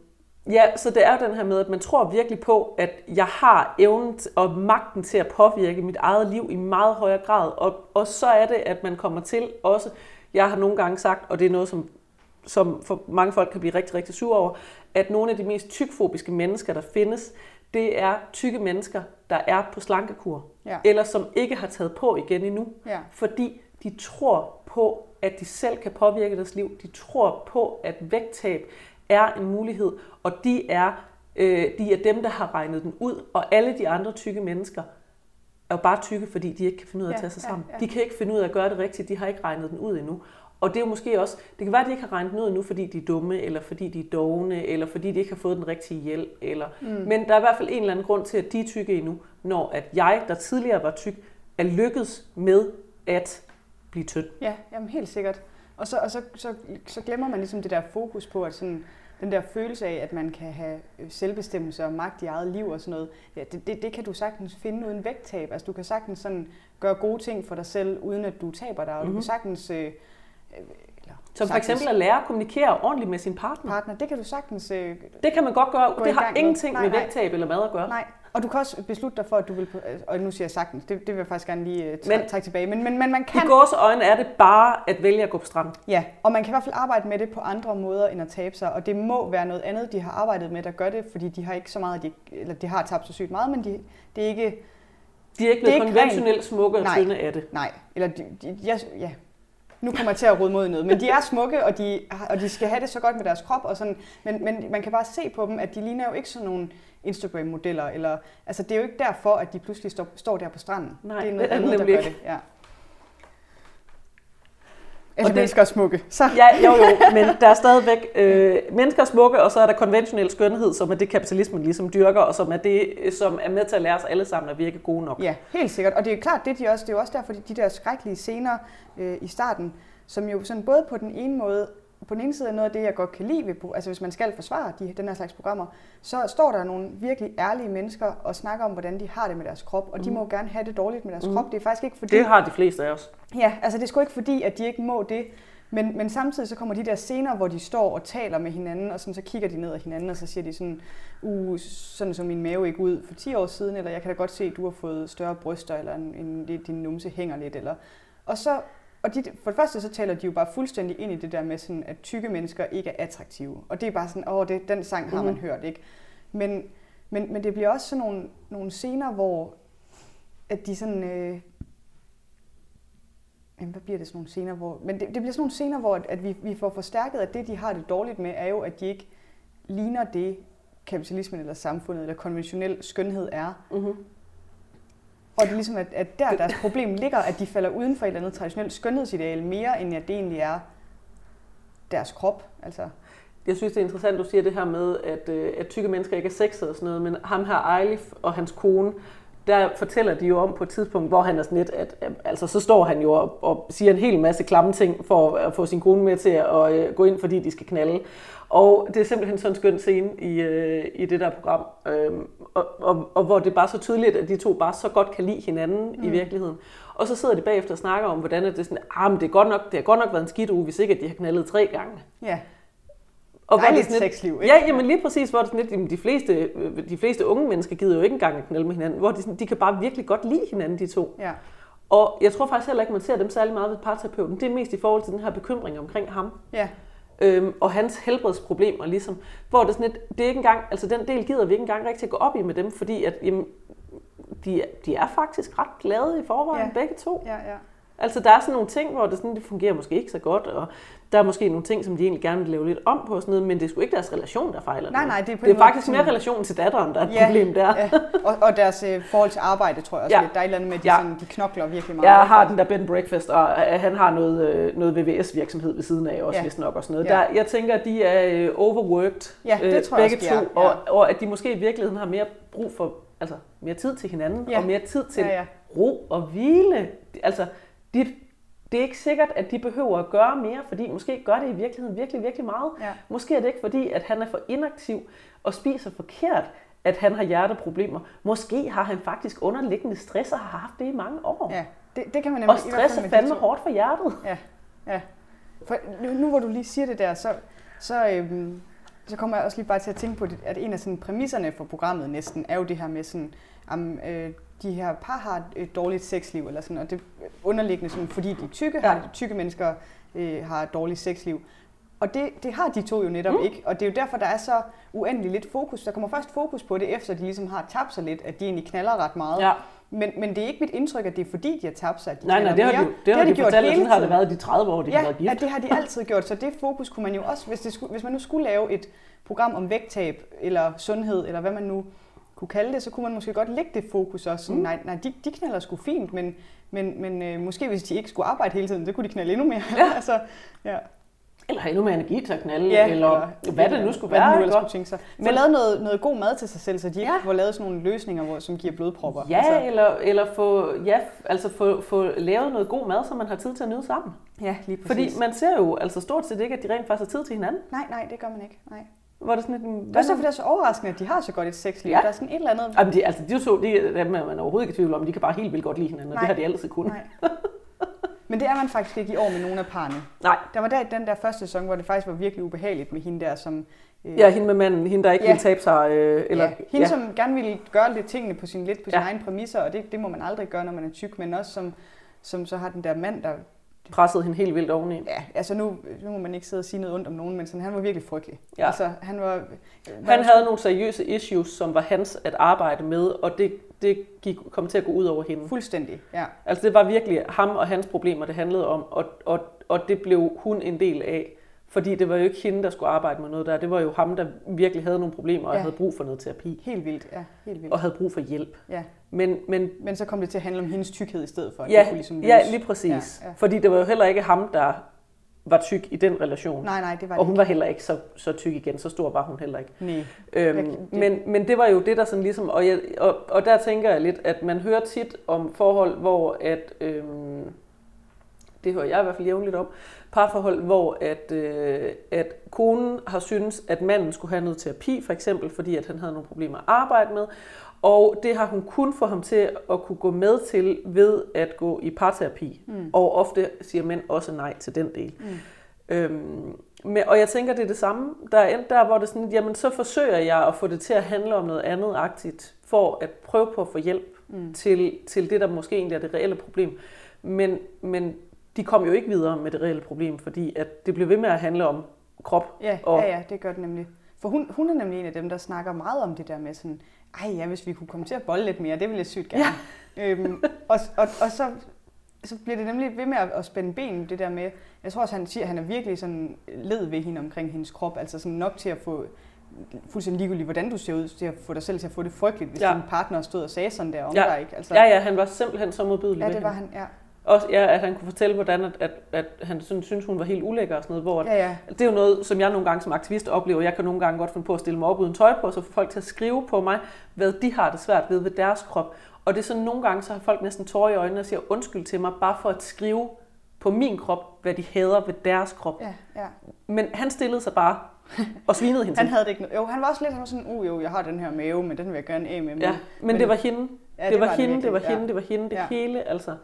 Ja, så det er den her med, at man tror virkelig på, at jeg har evnen og magten til at påvirke mit eget liv i meget højere grad. Og, og så er det, at man kommer til også, jeg har nogle gange sagt, og det er noget, som, som for mange folk kan blive rigtig, rigtig sur over, at nogle af de mest tykfobiske mennesker, der findes, det er tykke mennesker, der er på slankekur. Ja. Eller som ikke har taget på igen endnu. Ja. Fordi de tror på, at de selv kan påvirke deres liv. De tror på, at vægttab er en mulighed, og de er, øh, de er dem, der har regnet den ud, og alle de andre tykke mennesker er jo bare tykke, fordi de ikke kan finde ud af at tage sig sammen. Ja, ja. De kan ikke finde ud af at gøre det rigtigt, de har ikke regnet den ud endnu. Og det er jo måske også, det kan være, at de ikke har regnet den ud endnu, fordi de er dumme, eller fordi de er dogne, eller fordi de ikke har fået den rigtige hjælp. Eller, mm. Men der er i hvert fald en eller anden grund til, at de er tykke endnu, når at jeg, der tidligere var tyk, er lykkedes med at blive tynd. Ja, jamen helt sikkert. Og, så, og så, så, så glemmer man ligesom det der fokus på, at sådan, den der følelse af, at man kan have øh, selvbestemmelse og magt i eget liv og sådan noget, ja, det, det, det kan du sagtens finde uden vægttab. Altså du kan sagtens sådan gøre gode ting for dig selv, uden at du taber dig, og mm-hmm. du kan mhm. sagtens... Øh, eller, Som for eksempel at lære at kommunikere ordentligt med sin partner. partner. Det kan du sagtens øh, Det kan man godt gøre. Det har ingenting med, med vægttab eller mad at gøre. Nej, og du kan også beslutte dig for, at du vil, og nu siger jeg sagtens, det, det vil jeg faktisk gerne lige uh, men, trække tilbage, men, men, men man kan... I gås øjne er det bare at vælge at gå på stranden. Ja, og man kan i hvert fald arbejde med det på andre måder end at tabe sig, og det må være noget andet, de har arbejdet med, der gør det, fordi de har ikke så meget, de, eller de har tabt så sygt meget, men de, det er ikke... De er ikke blevet konventionelt smukke og tynde af det. Nej, eller de, de, ja, ja, nu kommer jeg til at rode mod noget, men de er smukke, og de, og de skal have det så godt med deres krop, og sådan, men, men man kan bare se på dem, at de ligner jo ikke sådan nogle Instagram-modeller, eller, altså det er jo ikke derfor, at de pludselig står, står der på stranden. Nej, det er noget andet, der gør det. Ja. Eller og mennesker er smukke. Så. Ja, jo jo, men der er stadigvæk øh, mennesker er smukke, og så er der konventionel skønhed, som er det kapitalismen ligesom dyrker, og som er det, som er med til at lære os alle sammen at virke gode nok. Ja, helt sikkert. Og det er klart, det, de også, det er jo også derfor, de der skrækkelige scener øh, i starten, som jo sådan både på den ene måde på den ene side er noget af det, jeg godt kan lide ved, altså hvis man skal forsvare de, den her slags programmer, så står der nogle virkelig ærlige mennesker og snakker om, hvordan de har det med deres krop, og mm. de må gerne have det dårligt med deres mm. krop. Det er faktisk ikke fordi... Det har de fleste af os. Ja, altså det er sgu ikke fordi, at de ikke må det, men, men samtidig så kommer de der scener, hvor de står og taler med hinanden, og sådan, så kigger de ned ad hinanden, og så siger de sådan, uh, sådan så min mave ikke ud for 10 år siden, eller jeg kan da godt se, at du har fået større bryster, eller en, en, din numse hænger lidt, eller... Og så og de, for det første så taler de jo bare fuldstændig ind i det der med, sådan, at tykke mennesker ikke er attraktive. Og det er bare sådan, åh, det, den sang har man mm. hørt, ikke? Men, men, men det bliver også sådan nogle, nogle scener, hvor at de sådan... Øh, jamen, hvad bliver det sådan nogle scener, hvor... Men det, det bliver sådan nogle scener, hvor at, at vi, vi får forstærket, at det, de har det dårligt med, er jo, at de ikke ligner det, kapitalismen eller samfundet eller konventionel skønhed er. Mm-hmm. Og det er ligesom, at, at der deres problem ligger, at de falder uden for et eller andet traditionelt skønhedsideal, mere end at det egentlig er deres krop. Altså. Jeg synes, det er interessant, du siger det her med, at, øh, at tykke mennesker ikke er sexet og sådan noget, men ham her, Eilif og hans kone, der fortæller de jo om på et tidspunkt, hvor han er sådan lidt, at, at altså, så står han jo og, og siger en hel masse klamme ting for at få sin kone med til at, at øh, gå ind, fordi de skal knalde. Og det er simpelthen sådan en skøn scene i, øh, i det der program, øhm, og, og, og hvor det er bare så tydeligt, at de to bare så godt kan lide hinanden mm. i virkeligheden. Og så sidder de bagefter og snakker om, hvordan det er sådan, ah, men det, er godt nok, det har godt nok været en skidt uge, hvis ikke at de har knaldet tre gange. Ja. Og hvor det sådan sexliv, ikke? Ja, jamen lige præcis, hvor det sådan lidt, de fleste, de fleste unge mennesker gider jo ikke engang at knalde med hinanden, hvor de, sådan, de kan bare virkelig godt lide hinanden, de to. Ja. Og jeg tror faktisk heller ikke, man ser dem særlig meget ved parterapeuten. Det er mest i forhold til den her bekymring omkring ham. Ja øhm, og hans helbredsproblemer, ligesom, hvor det, sådan lidt, det er ikke engang, altså den del gider vi ikke engang rigtig at gå op i med dem, fordi at, jamen, de, de er faktisk ret glade i forvejen, ja. begge to. Ja, ja. Altså der er sådan nogle ting, hvor det, sådan, det fungerer måske ikke så godt, og der er måske nogle ting, som de egentlig gerne vil lave lidt om på, sådan noget, men det er sgu ikke deres relation, der fejler Nej, nej, det er, på det er faktisk mere relationen til datteren, der er et ja, problem der. Ja. Og, og deres øh, forhold til arbejde, tror jeg også ja. lidt. Der er et eller andet med, at de, ja. sådan, de knokler virkelig meget. Jeg har den der bed and breakfast, og øh, han har noget, øh, noget VVS-virksomhed ved siden af også, ja. vist nok og sådan noget. Ja. Der, jeg tænker, at de er øh, overworked, ja, det tror begge jeg også, to, ja. og, og at de måske i virkeligheden har mere brug for altså, mere tid til hinanden, ja. og mere tid til ja, ja. ro og hvile. Altså, de, det er ikke sikkert, at de behøver at gøre mere, fordi måske gør det i virkeligheden virkelig, virkelig meget. Ja. Måske er det ikke fordi, at han er for inaktiv og spiser forkert, at han har hjerteproblemer. Måske har han faktisk underliggende stress og har haft det i mange år. Ja, det, det kan man nemlig. Og stress er fandme hårdt for hjertet. Ja, ja. For nu, nu hvor du lige siger det der, så, så, øhm, så kommer jeg også lige bare til at tænke på, at en af sådan præmisserne for programmet næsten er jo det her med sådan, um, øh, de her par har et dårligt sexliv, eller sådan, og det underliggende, sådan, fordi de er tykke, ja. har tykke mennesker øh, har et dårligt sexliv. Og det, det har de to jo netop mm. ikke, og det er jo derfor, der er så uendelig lidt fokus. Der kommer først fokus på det, efter de ligesom har tabt sig lidt, at de egentlig knaller ret meget. Ja. Men, men det er ikke mit indtryk, at det er fordi, de har tabt sig, at de Nej, nej, det har, de, det, det har de, de gjort fortalt, hele tiden. har det været de 30 år, de ja, har været gift. Ja, det har de altid gjort, så det fokus kunne man jo også, hvis, det skulle, hvis man nu skulle lave et program om vægttab, eller sundhed, eller hvad man nu kunne kalde det, så kunne man måske godt lægge det fokus også. Sådan, mm. Nej, nej de, de knaller sgu fint, men, men, men øh, måske hvis de ikke skulle arbejde hele tiden, så kunne de knalde endnu mere. Ja. altså, ja. Eller have endnu mere energi til at knalde, Ja, eller, eller hvad det nu skulle hvad være. de nu skulle tænke sig. Men- lavet noget, noget god mad til sig selv, så de ikke Ja. får lavet sådan nogle løsninger, hvor, som giver blodpropper. Ja, altså. eller, eller få, ja, altså få, få lavet noget god mad, så man har tid til at nyde sammen. ja, lige præcis. Fordi man ser jo altså stort set ikke, at de rent faktisk har tid til hinanden. Nej, nej, det gør man ikke. Nej. Hvor det sådan et, Det er også derfor, det er så overraskende, at de har så godt et sexliv. Ja. Der er sådan et eller andet... Jamen, de, altså, de to, de, dem er man overhovedet ikke i tvivl om, de kan bare helt vildt godt lide hinanden, og Nej. det har de altid kunnet. Nej. Men det er man faktisk ikke i år med nogle af parne. Nej. Der var der i den der første sæson, hvor det faktisk var virkelig ubehageligt med hende der, som... Øh, Ja, hende med manden, hende der ikke Ja. ville tabe sig. Øh, eller, ja, hende, ja. som gerne ville gøre lidt tingene på sin, lidt på sine egne præmisser, og det, det må man aldrig gøre, når man er tyk, men også som, som så har den der mand, der... pressede hende helt vildt oveni. Ja, altså nu, nu må man ikke sidde og sige noget ondt om nogen, men sådan, han var virkelig frygtelig. Ja. Altså, han var... Han havde nogle seriøse issues, som var hans at arbejde med, og det, det gik, kom til at gå ud over hende. Fuldstændig, ja. Altså det var virkelig ham og hans problemer, det handlede om, og, og, og det blev hun en del af. Fordi det var jo ikke hende, der skulle arbejde med noget der. Det var jo ham, der virkelig havde nogle problemer og Ja. havde brug for noget terapi. Helt vildt, ja. Helt vildt. Og havde brug for hjælp. Ja. Men, men Men så kom det til at handle om hendes tykkhed i stedet for. at ja, kunne ligesom ja, lige præcis. Ja, ja. Fordi det var jo heller ikke ham, der var tyk i den relation. Nej, nej, det var og det hun ikke. var heller ikke så, så tyk igen. Så stor var hun heller ikke. Nej. Øhm, Jeg- det- men, men det var jo det, der sådan ligesom, og, jeg, og, og der tænker jeg lidt, at man hører tit om forhold, hvor at, øhm, det hører jeg i hvert fald jævnligt om, parforhold, hvor at, øh, at konen har syntes, at manden skulle have noget terapi, for eksempel, fordi at han havde nogle problemer at arbejde med, og det har hun kun få ham til at kunne gå med til ved at gå i parterapi. Mm. Og ofte siger mænd også nej til den del. Mm. Øhm, men, og jeg tænker, det er det samme. Der er endt der, hvor det sådan, jamen så forsøger jeg at få det til at handle om noget andet agtigt, for at prøve på at få hjælp mm. til, til det, der måske egentlig er det reelle problem. Men, men de kom jo ikke videre med det reelle problem, fordi at det blev ved med at handle om krop. Ja, og, ja, ja, det gør det nemlig. For hun, hun er nemlig en af dem, der snakker meget om det der med sådan, ej ja, hvis vi kunne komme til at bolle lidt mere, det ville jeg sygt gerne. Ja. Øhm, og, og, og så, så bliver det nemlig ved med at, at spænde ben, det der med, jeg tror også, han siger, at han er virkelig sådan led ved hende omkring hendes krop, altså sådan nok til at få fuldstændig ligegyldigt, hvordan du ser ud, til at få dig selv til at få det frygteligt, hvis Ja. din partner stod og sagde sådan der om Ja. dig, ikke? Altså, ja, ja, han var simpelthen så modbydelig ja, det var han, ja. Også, ja, at han kunne fortælle, hvordan at, at, at han sådan, synes, hun var helt ulækker og sådan noget, hvor at, Ja, ja. Det er jo noget, som jeg nogle gange som aktivist oplever. Jeg kan nogle gange godt finde på at stille mig op uden tøj på, så få folk til at skrive på mig, hvad de har det svært ved ved deres krop. Og det er sådan nogle gange, så har folk næsten tårer i øjnene og siger undskyld til mig, bare for at skrive på min krop, hvad de hader ved deres krop. ja, ja. Men han stillede sig bare og svinede hende Han havde det ikke noget. Jo, han var også lidt han var sådan, uh jo, jeg har den her mave, men den vil jeg gerne af med. Ja, men det var hende. Ja, det, var det hende, det virkelig, var ja. hende, det var hende, det Ja. hele, altså.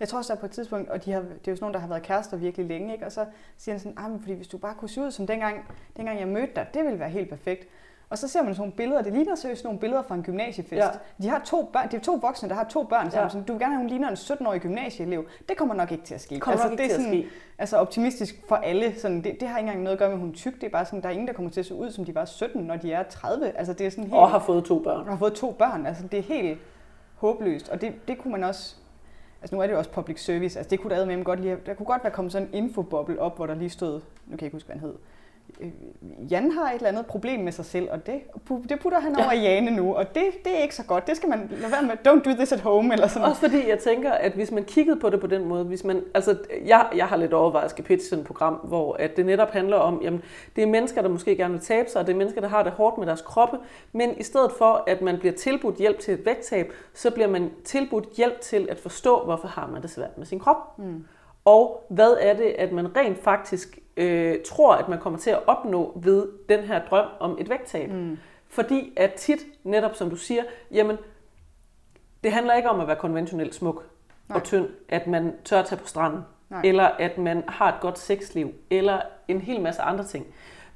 Jeg tror også, der er på et tidspunkt, og de har, det er jo sådan nogle, der har været kærester virkelig længe, ikke? og så siger han sådan, ah, men fordi hvis du bare kunne se ud som dengang, dengang jeg mødte dig, det ville være helt perfekt. Og så ser man sådan nogle billeder, det ligner seriøst nogle billeder fra en gymnasiefest. Ja. De har to børn, de er to voksne, der har to børn sammen. Ja. Sådan, du vil gerne have, hun ligner en 17-årig gymnasieelev. Det kommer nok ikke til at ske. Det kommer ikke det er sådan, ske. Altså optimistisk for alle. Sådan, det, det, har ikke engang noget at gøre med, at hun er tyk. Det er bare sådan, der er ingen, der kommer til at se ud, som de var 17, når de er 30. Altså det er sådan helt... Og har fået to børn. og har fået to børn. Altså, det er helt håbløst. Og det, det kunne man også... Altså, nu er det jo også public service. Altså, det kunne der med godt lige... Der kunne godt være kommet sådan en infoboble op, hvor der lige stod... Nu kan jeg ikke huske, hvad han hed. Øh, Jan har et eller andet problem med sig selv, og det, det putter han over i Jane nu, og det, det er ikke så godt. Det skal man lade være med. Don't do this at home, eller sådan Også fordi jeg tænker, at hvis man kiggede på det på den måde, hvis man, altså jeg, jeg har lidt overvejet, at skal pitche sådan et program, hvor at det netop handler om, jamen det er mennesker, der måske gerne vil tabe sig, og det er mennesker, der har det hårdt med deres kroppe, men i stedet for, at man bliver tilbudt hjælp til et vægttab, så bliver man tilbudt hjælp til at forstå, hvorfor har man det svært med sin krop. Mm. Og hvad er det, at man rent faktisk øh, tror, at man kommer til at opnå ved den her drøm om et vægttab. Mm. Fordi at tit, netop som du siger, jamen det handler ikke om at være konventionelt smuk Nej. Og tynd, at man tør at tage på stranden, Nej. eller at man har et godt sexliv, eller en hel masse andre ting.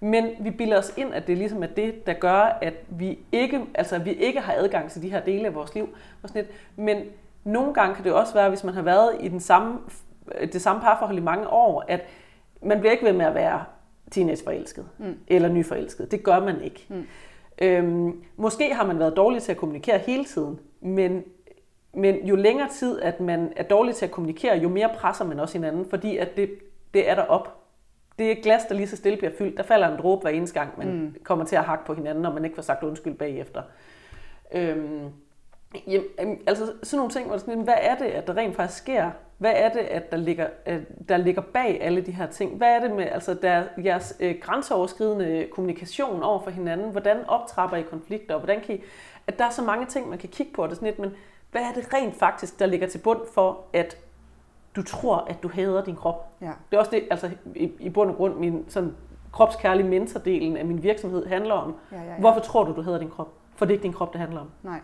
Men vi bilder os ind, at det ligesom er det, der gør, at vi ikke, altså, vi ikke har adgang til de her dele af vores liv. Og sådan lidt. Men nogle gange kan det også være, hvis man har været i den samme, det samme parforhold i mange år, at man bliver ikke ved med at være teenageforelsket mm. eller nyforelsket. Det gør man ikke. Mm. Øhm, måske har man været dårlig til at kommunikere hele tiden, men, men jo længere tid, at man er dårlig til at kommunikere, jo mere presser man også hinanden, fordi at det, det er der op. Det er et glas, der lige så stille bliver fyldt. Der falder en dråbe hver eneste gang, man mm. kommer til at hakke på hinanden, og man ikke får sagt undskyld bagefter. Øhm, Jamen, altså sådan nogle ting, hvor det sådan, hvad er det, at der rent faktisk sker? Hvad er det, at der ligger, at der ligger bag alle de her ting? Hvad er det med altså, der, jeres øh, grænseoverskridende kommunikation over for hinanden? Hvordan optrapper I konflikter? Hvordan kan I, at der er så mange ting, man kan kigge på, og det sådan lidt, men hvad er det rent faktisk, der ligger til bund for, at du tror, at du hader din krop? Ja. Det er også det, altså i, i bund og grund, min sådan kropskærlige mentordelen af min virksomhed handler om. Ja, ja, ja. Hvorfor tror du, du hader din krop? For det er ikke din krop, det handler om. Nej.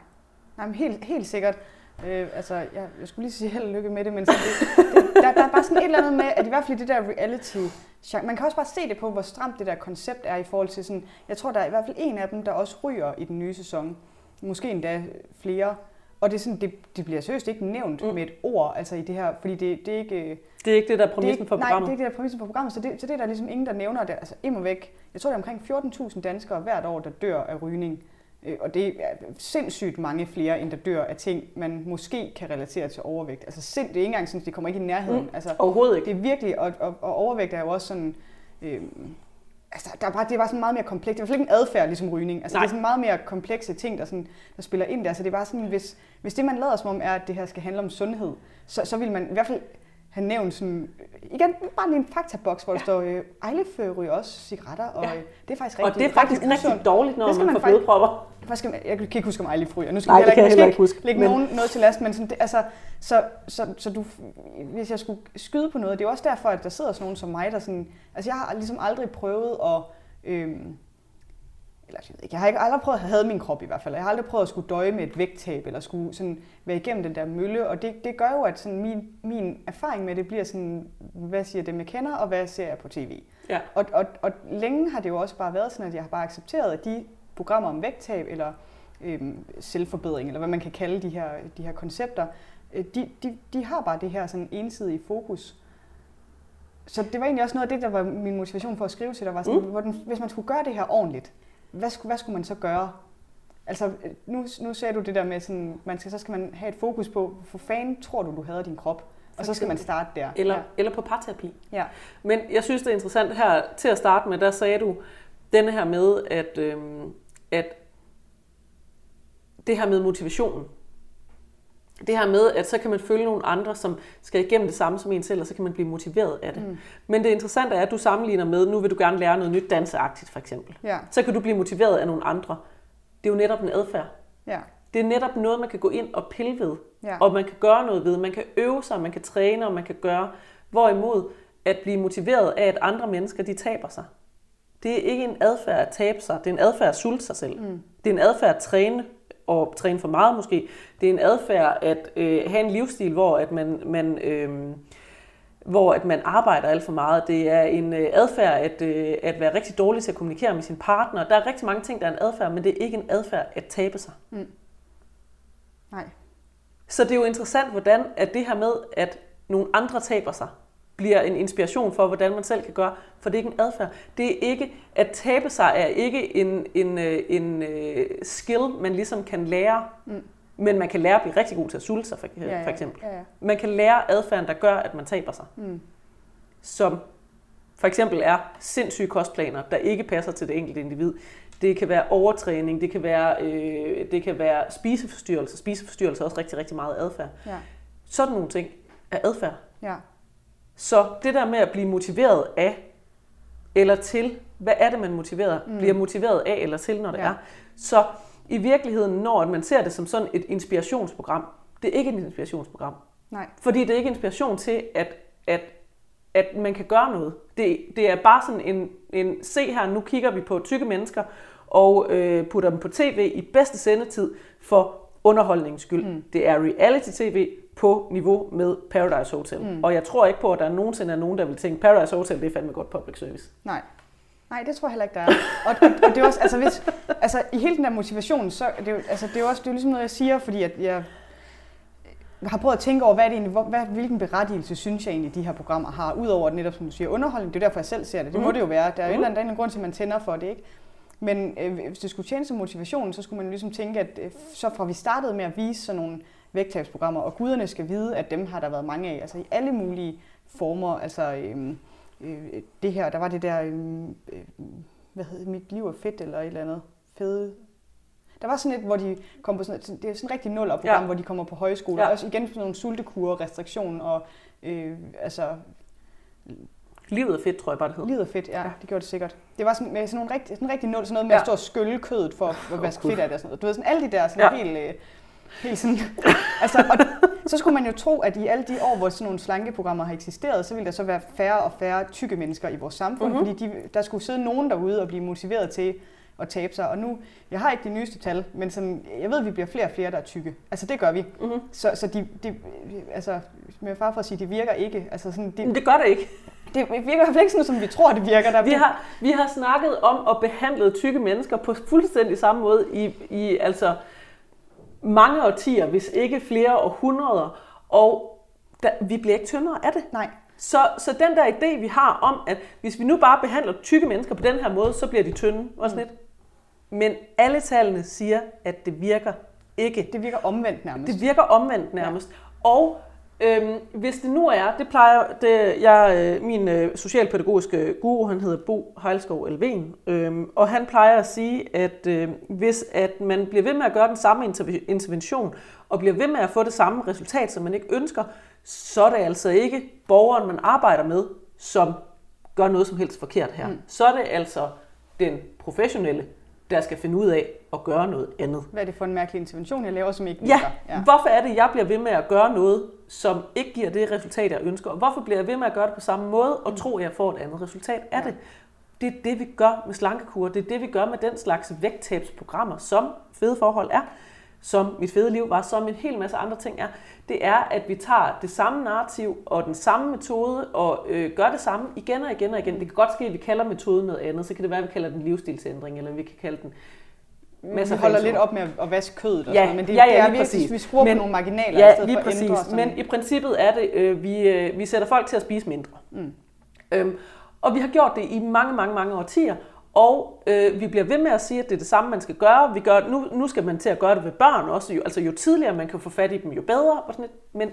Nej, men helt, helt sikkert. Øh, altså, jeg, jeg skulle lige sige held og lykke med det, men så det, det, der, der er bare sådan et eller andet med, at i hvert fald i det der reality, man kan også bare se det på, hvor stramt det der koncept er i forhold til sådan, jeg tror, der er i hvert fald en af dem, der også ryger i den nye sæson. Måske endda flere. Og det, er sådan, det, det bliver seriøst ikke nævnt mm. med et ord, altså i det her, fordi det, det er ikke... Det er ikke det, der er præmissen for programmet? Nej, det er ikke det, der er præmissen for programmet, så det, så det er der ligesom ingen, der nævner det. Altså immer væk, jeg tror, det er omkring 14.000 danskere hvert år, der dør af rygning. Øh, og det er sindssygt mange flere, end der dør af ting, man måske kan relatere til overvægt. Altså sind, det er ikke engang sådan, det kommer ikke i nærheden. Mm, altså, overhovedet ikke. Det er virkelig, og, og, og overvægt er jo også sådan... Øh, altså, der er bare, det er bare sådan meget mere komplekst. Det er i hvert fald ikke en adfærd, ligesom rygning. Altså, Nej. det er sådan meget mere komplekse ting, der, sådan, der spiller ind der. Så det er bare sådan, hvis, hvis det, man lader som om, er, at det her skal handle om sundhed, så, så vil man i hvert fald have nævnt sådan, igen, bare lige en faktaboks, hvor ja. der står, øh, Ejlef øh, ryger også cigaretter, og Ja. øh, det er faktisk rigtig, Og det er faktisk rigtig rigtig dårligt, når Det skal man, man får faktisk- blodpropper. Man, jeg kan ikke huske, om Ejlef ryger. Nu skal Nej, jeg heller ikke huske, lægge men- nogen noget til last, men sådan, det, altså, så, så, så du, hvis jeg skulle skyde på noget, det er jo også derfor, at der sidder sådan nogen som mig, der sådan, altså jeg har ligesom aldrig prøvet at, øhm, eller jeg ved ikke, jeg har ikke aldrig prøvet at have min krop i hvert fald. Jeg har aldrig prøvet at skulle døje med et vægttab, eller skulle sådan være igennem den der mølle, og det, det gør jo, at sådan min, min erfaring med det bliver sådan, hvad siger dem, jeg kender, og hvad ser jeg på tv. Ja. Og, og, og længe har det jo også bare været sådan, at jeg har bare accepteret, at de programmer om vægttab, eller øhm, selvforbedring, eller hvad man kan kalde de her, de her koncepter, øh, de, de, de har bare det her sådan ensidige fokus. Så det var egentlig også noget af det, der var min motivation for at skrive til dig, var sådan, mm. hvordan, hvis man skulle gøre det her ordentligt, hvad skulle, hvad skulle man så gøre? Altså, nu, nu sagde du det der med, sådan, man skal, så skal man have et fokus på, for fanden tror du, du hader din krop? Og så skal man starte der. Eller, Ja. eller på parterapi. ja. Men jeg synes, det er interessant her til at starte med, der sagde du denne her med, at, øhm, at det her med motivationen. Det her med, at så kan man følge nogle andre, som skal igennem det samme som en selv, og så kan man blive motiveret af det. Mm. Men det interessante er, at du sammenligner med, nu vil du gerne lære noget nyt danseagtigt for eksempel. Ja. Så kan du blive motiveret af nogle andre. Det er jo netop en adfærd. Ja. Det er netop noget, man kan gå ind og pille ved. Ja. Og man kan gøre noget ved. Man kan øve sig, man kan træne, og man kan gøre. Hvorimod at blive motiveret af, at andre mennesker, de taber sig. Det er ikke en adfærd at tabe sig. Det er en adfærd at sulte sig selv. Mm. Det er en adfærd at træne, og træne for meget måske. Det er en adfærd at øh, have en livsstil, hvor at man, man øh, hvor at man arbejder alt for meget. Det er en øh, adfærd at, øh, at være rigtig dårlig til at kommunikere med sin partner. Der er rigtig mange ting, der er en adfærd, men det er ikke en adfærd at tabe sig. Nej. Så det er jo interessant, hvordan at det her med, at nogle andre taber sig, bliver en inspiration for, hvordan man selv kan gøre, for det er ikke en adfærd. Det er ikke, at tabe sig er ikke en, en, øh, en øh, skill, man ligesom kan lære, mm. men man kan lære at blive rigtig god til at sulte sig, for, Ja, ja, for eksempel. ja, ja. Man kan lære adfærden, der gør, at man taber sig. Mm. Som for eksempel er sindssyge kostplaner, der ikke passer til det enkelte individ. Det kan være overtræning, det kan være, øh, det kan være spiseforstyrrelse. Spiseforstyrrelse er også rigtig, rigtig meget adfærd. Ja. Sådan nogle ting er adfærd. Ja. Så det der med at blive motiveret af eller til, hvad er det, man motiverer, mm. bliver motiveret af eller til, når det Ja. er. Så i virkeligheden, når man ser det som sådan et inspirationsprogram, det er ikke et inspirationsprogram. Nej. Fordi det er ikke inspiration til, at, at, at man kan gøre noget. Det, det er bare sådan en, en, se her, nu kigger vi på tykke mennesker, og øh, putter dem på tv i bedste sendetid for underholdningens skyld. Mm. Det er reality-tv på niveau med Paradise Hotel. Mm. Og jeg tror ikke på, at der nogensinde er nogen, der vil tænke, Paradise Hotel, det er fandme godt public service. Nej. Nej, det tror jeg heller ikke, der er. Og, og, og det er også, altså, hvis, altså i hele den der motivation, så er det jo, altså, det er jo også det er jo ligesom noget, jeg siger, fordi at jeg har prøvet at tænke over, hvad er det egentlig, hvor, hvad, hvilken berettigelse synes jeg egentlig, de her programmer har, udover netop, som du siger, underholdning. Det er derfor, jeg selv ser det. Det må Mhm. det jo være. Der er jo Mhm. en eller anden grund til, at man tænder for det, ikke? Men øh, hvis det skulle tjene som motivation, så skulle man ligesom tænke, at øh, så fra vi startede med at vise sådan nogle vægttabsprogrammer, og guderne skal vide, at dem har der været mange af, altså i alle mulige former, altså øhm, øh, det her, der var det der, øhm, øh, hvad hed mit liv er fedt, eller et eller andet, fede, Der var sådan et, hvor de kom på sådan et, det er sådan et rigtig nul program, ja. hvor de kommer på højskole. Ja. Og også igen sådan nogle sultekurer, restriktion og øh, altså Livet er fedt, tror jeg bare, det hedder. Livet er fedt, ja, ja. det gjorde det sikkert. Det var sådan, med sådan nogle rigtig, sådan rigtig nul, sådan noget med ja. at stå og skylle kødet for at vaske fedt af det og sådan noget. Du ved, sådan alle de der sådan ja. helt, øh, helt sådan... altså, og så skulle man jo tro, at i alle de år, hvor sådan nogle slankeprogrammer har eksisteret, så ville der så være færre og færre tykke mennesker i vores samfund, mm-hmm. fordi de, der skulle sidde nogen derude og blive motiveret til at tabe sig. Og nu, jeg har ikke de nyeste tal, men sådan, jeg ved, at vi bliver flere og flere, der er tykke. Altså det gør vi. Mm-hmm. Så, så de, de, altså, med far for at sige, det virker ikke. Altså, sådan, de, men det gør det ikke. Det virker i hvert fald ikke sådan, som vi tror, det virker. Der vi, har, vi har snakket om at behandle tykke mennesker på fuldstændig samme måde i, i altså mange årtier, hvis ikke flere århundreder, og der, vi bliver ikke tyndere af det. Nej. Så, så den der idé, vi har om, at hvis vi nu bare behandler tykke mennesker på den her måde, så bliver de tynde. Og sådan mm. Men alle tallene siger, at det virker ikke. Det virker omvendt nærmest. Det virker omvendt nærmest. Ja. Og øhm, hvis det nu er, det plejer, det, jeg, øh, min øh, socialpædagogiske guru, han hedder Bo Heilskov Elven, øhm, og han plejer at sige, at øh, hvis at man bliver ved med at gøre den samme intervention, og bliver ved med at få det samme resultat, som man ikke ønsker, så er det altså ikke borgeren, man arbejder med, som gør noget som helst forkert her. Mm. Så er det altså den professionelle, der skal finde ud af at gøre noget andet. Hvad er det for en mærkelig intervention, jeg laver, som ikke virker? Ja, ja. hvorfor er det, jeg bliver ved med at gøre noget, som ikke giver det resultat, jeg ønsker? Og hvorfor bliver jeg ved med at gøre det på samme måde, og mm. tro, at jeg får et andet resultat af ja. det? Det er det, vi gør med slankekur. Det er det, vi gør med den slags vægttabsprogrammer, som fede forhold er som mit fede liv var, som en hel masse andre ting er, det er, at vi tager det samme narrativ og den samme metode og øh, gør det samme igen og igen og igen. Det kan godt ske, at vi kalder metoden noget andet. Så kan det være, at vi kalder den livsstilsændring, eller vi kan kalde den Masser vi holder lidt op med at vaske kødet og ja, sådan men det, ja, ja, det er virkelig, vi skruer men, på nogle marginaler ja, i stedet lige for præcis. at. Men i princippet er det, øh, vi, øh, vi sætter folk til at spise mindre. Mm. Øhm, og vi har gjort det i mange, mange, mange årtier, og øh, vi bliver ved med at sige, at det er det samme, man skal gøre. Vi gør, nu, nu skal man til at gøre det ved børn også. Jo, altså jo tidligere man kan få fat i dem, jo bedre. Og sådan. Men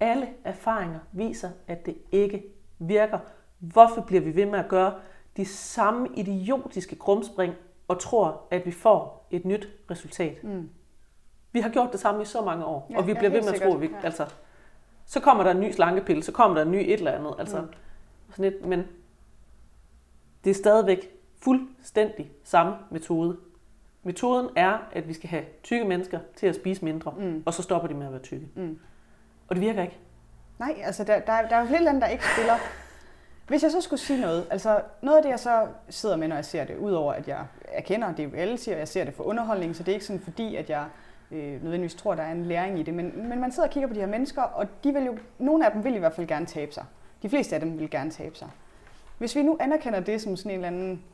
alle erfaringer viser, at det ikke virker. Hvorfor bliver vi ved med at gøre de samme idiotiske krumspring og tror, at vi får et nyt resultat? Mm. Vi har gjort det samme i så mange år, ja, og vi bliver ved med at tro, at vi... Ja. Altså, så kommer der en ny slankepille, så kommer der en ny et eller andet. Altså, mm. sådan et, men det er stadigvæk fuldstændig samme metode. Metoden er, at vi skal have tykke mennesker til at spise mindre, mm. og så stopper de med at være tykke. Mm. Og det virker ikke. Nej, altså der, der, der er jo flere lande, der ikke spiller. Hvis jeg så skulle sige noget, altså noget af det, jeg så sidder med, når jeg ser det, udover at jeg erkender, det er reality, og jeg ser det for underholdning, så det er ikke sådan fordi, at jeg øh, nødvendigvis tror, der er en læring i det, men, men man sidder og kigger på de her mennesker, og de vil jo, nogle af dem vil i hvert fald gerne tabe sig. De fleste af dem vil gerne tabe sig. Hvis vi nu anerkender det som sådan en eller anden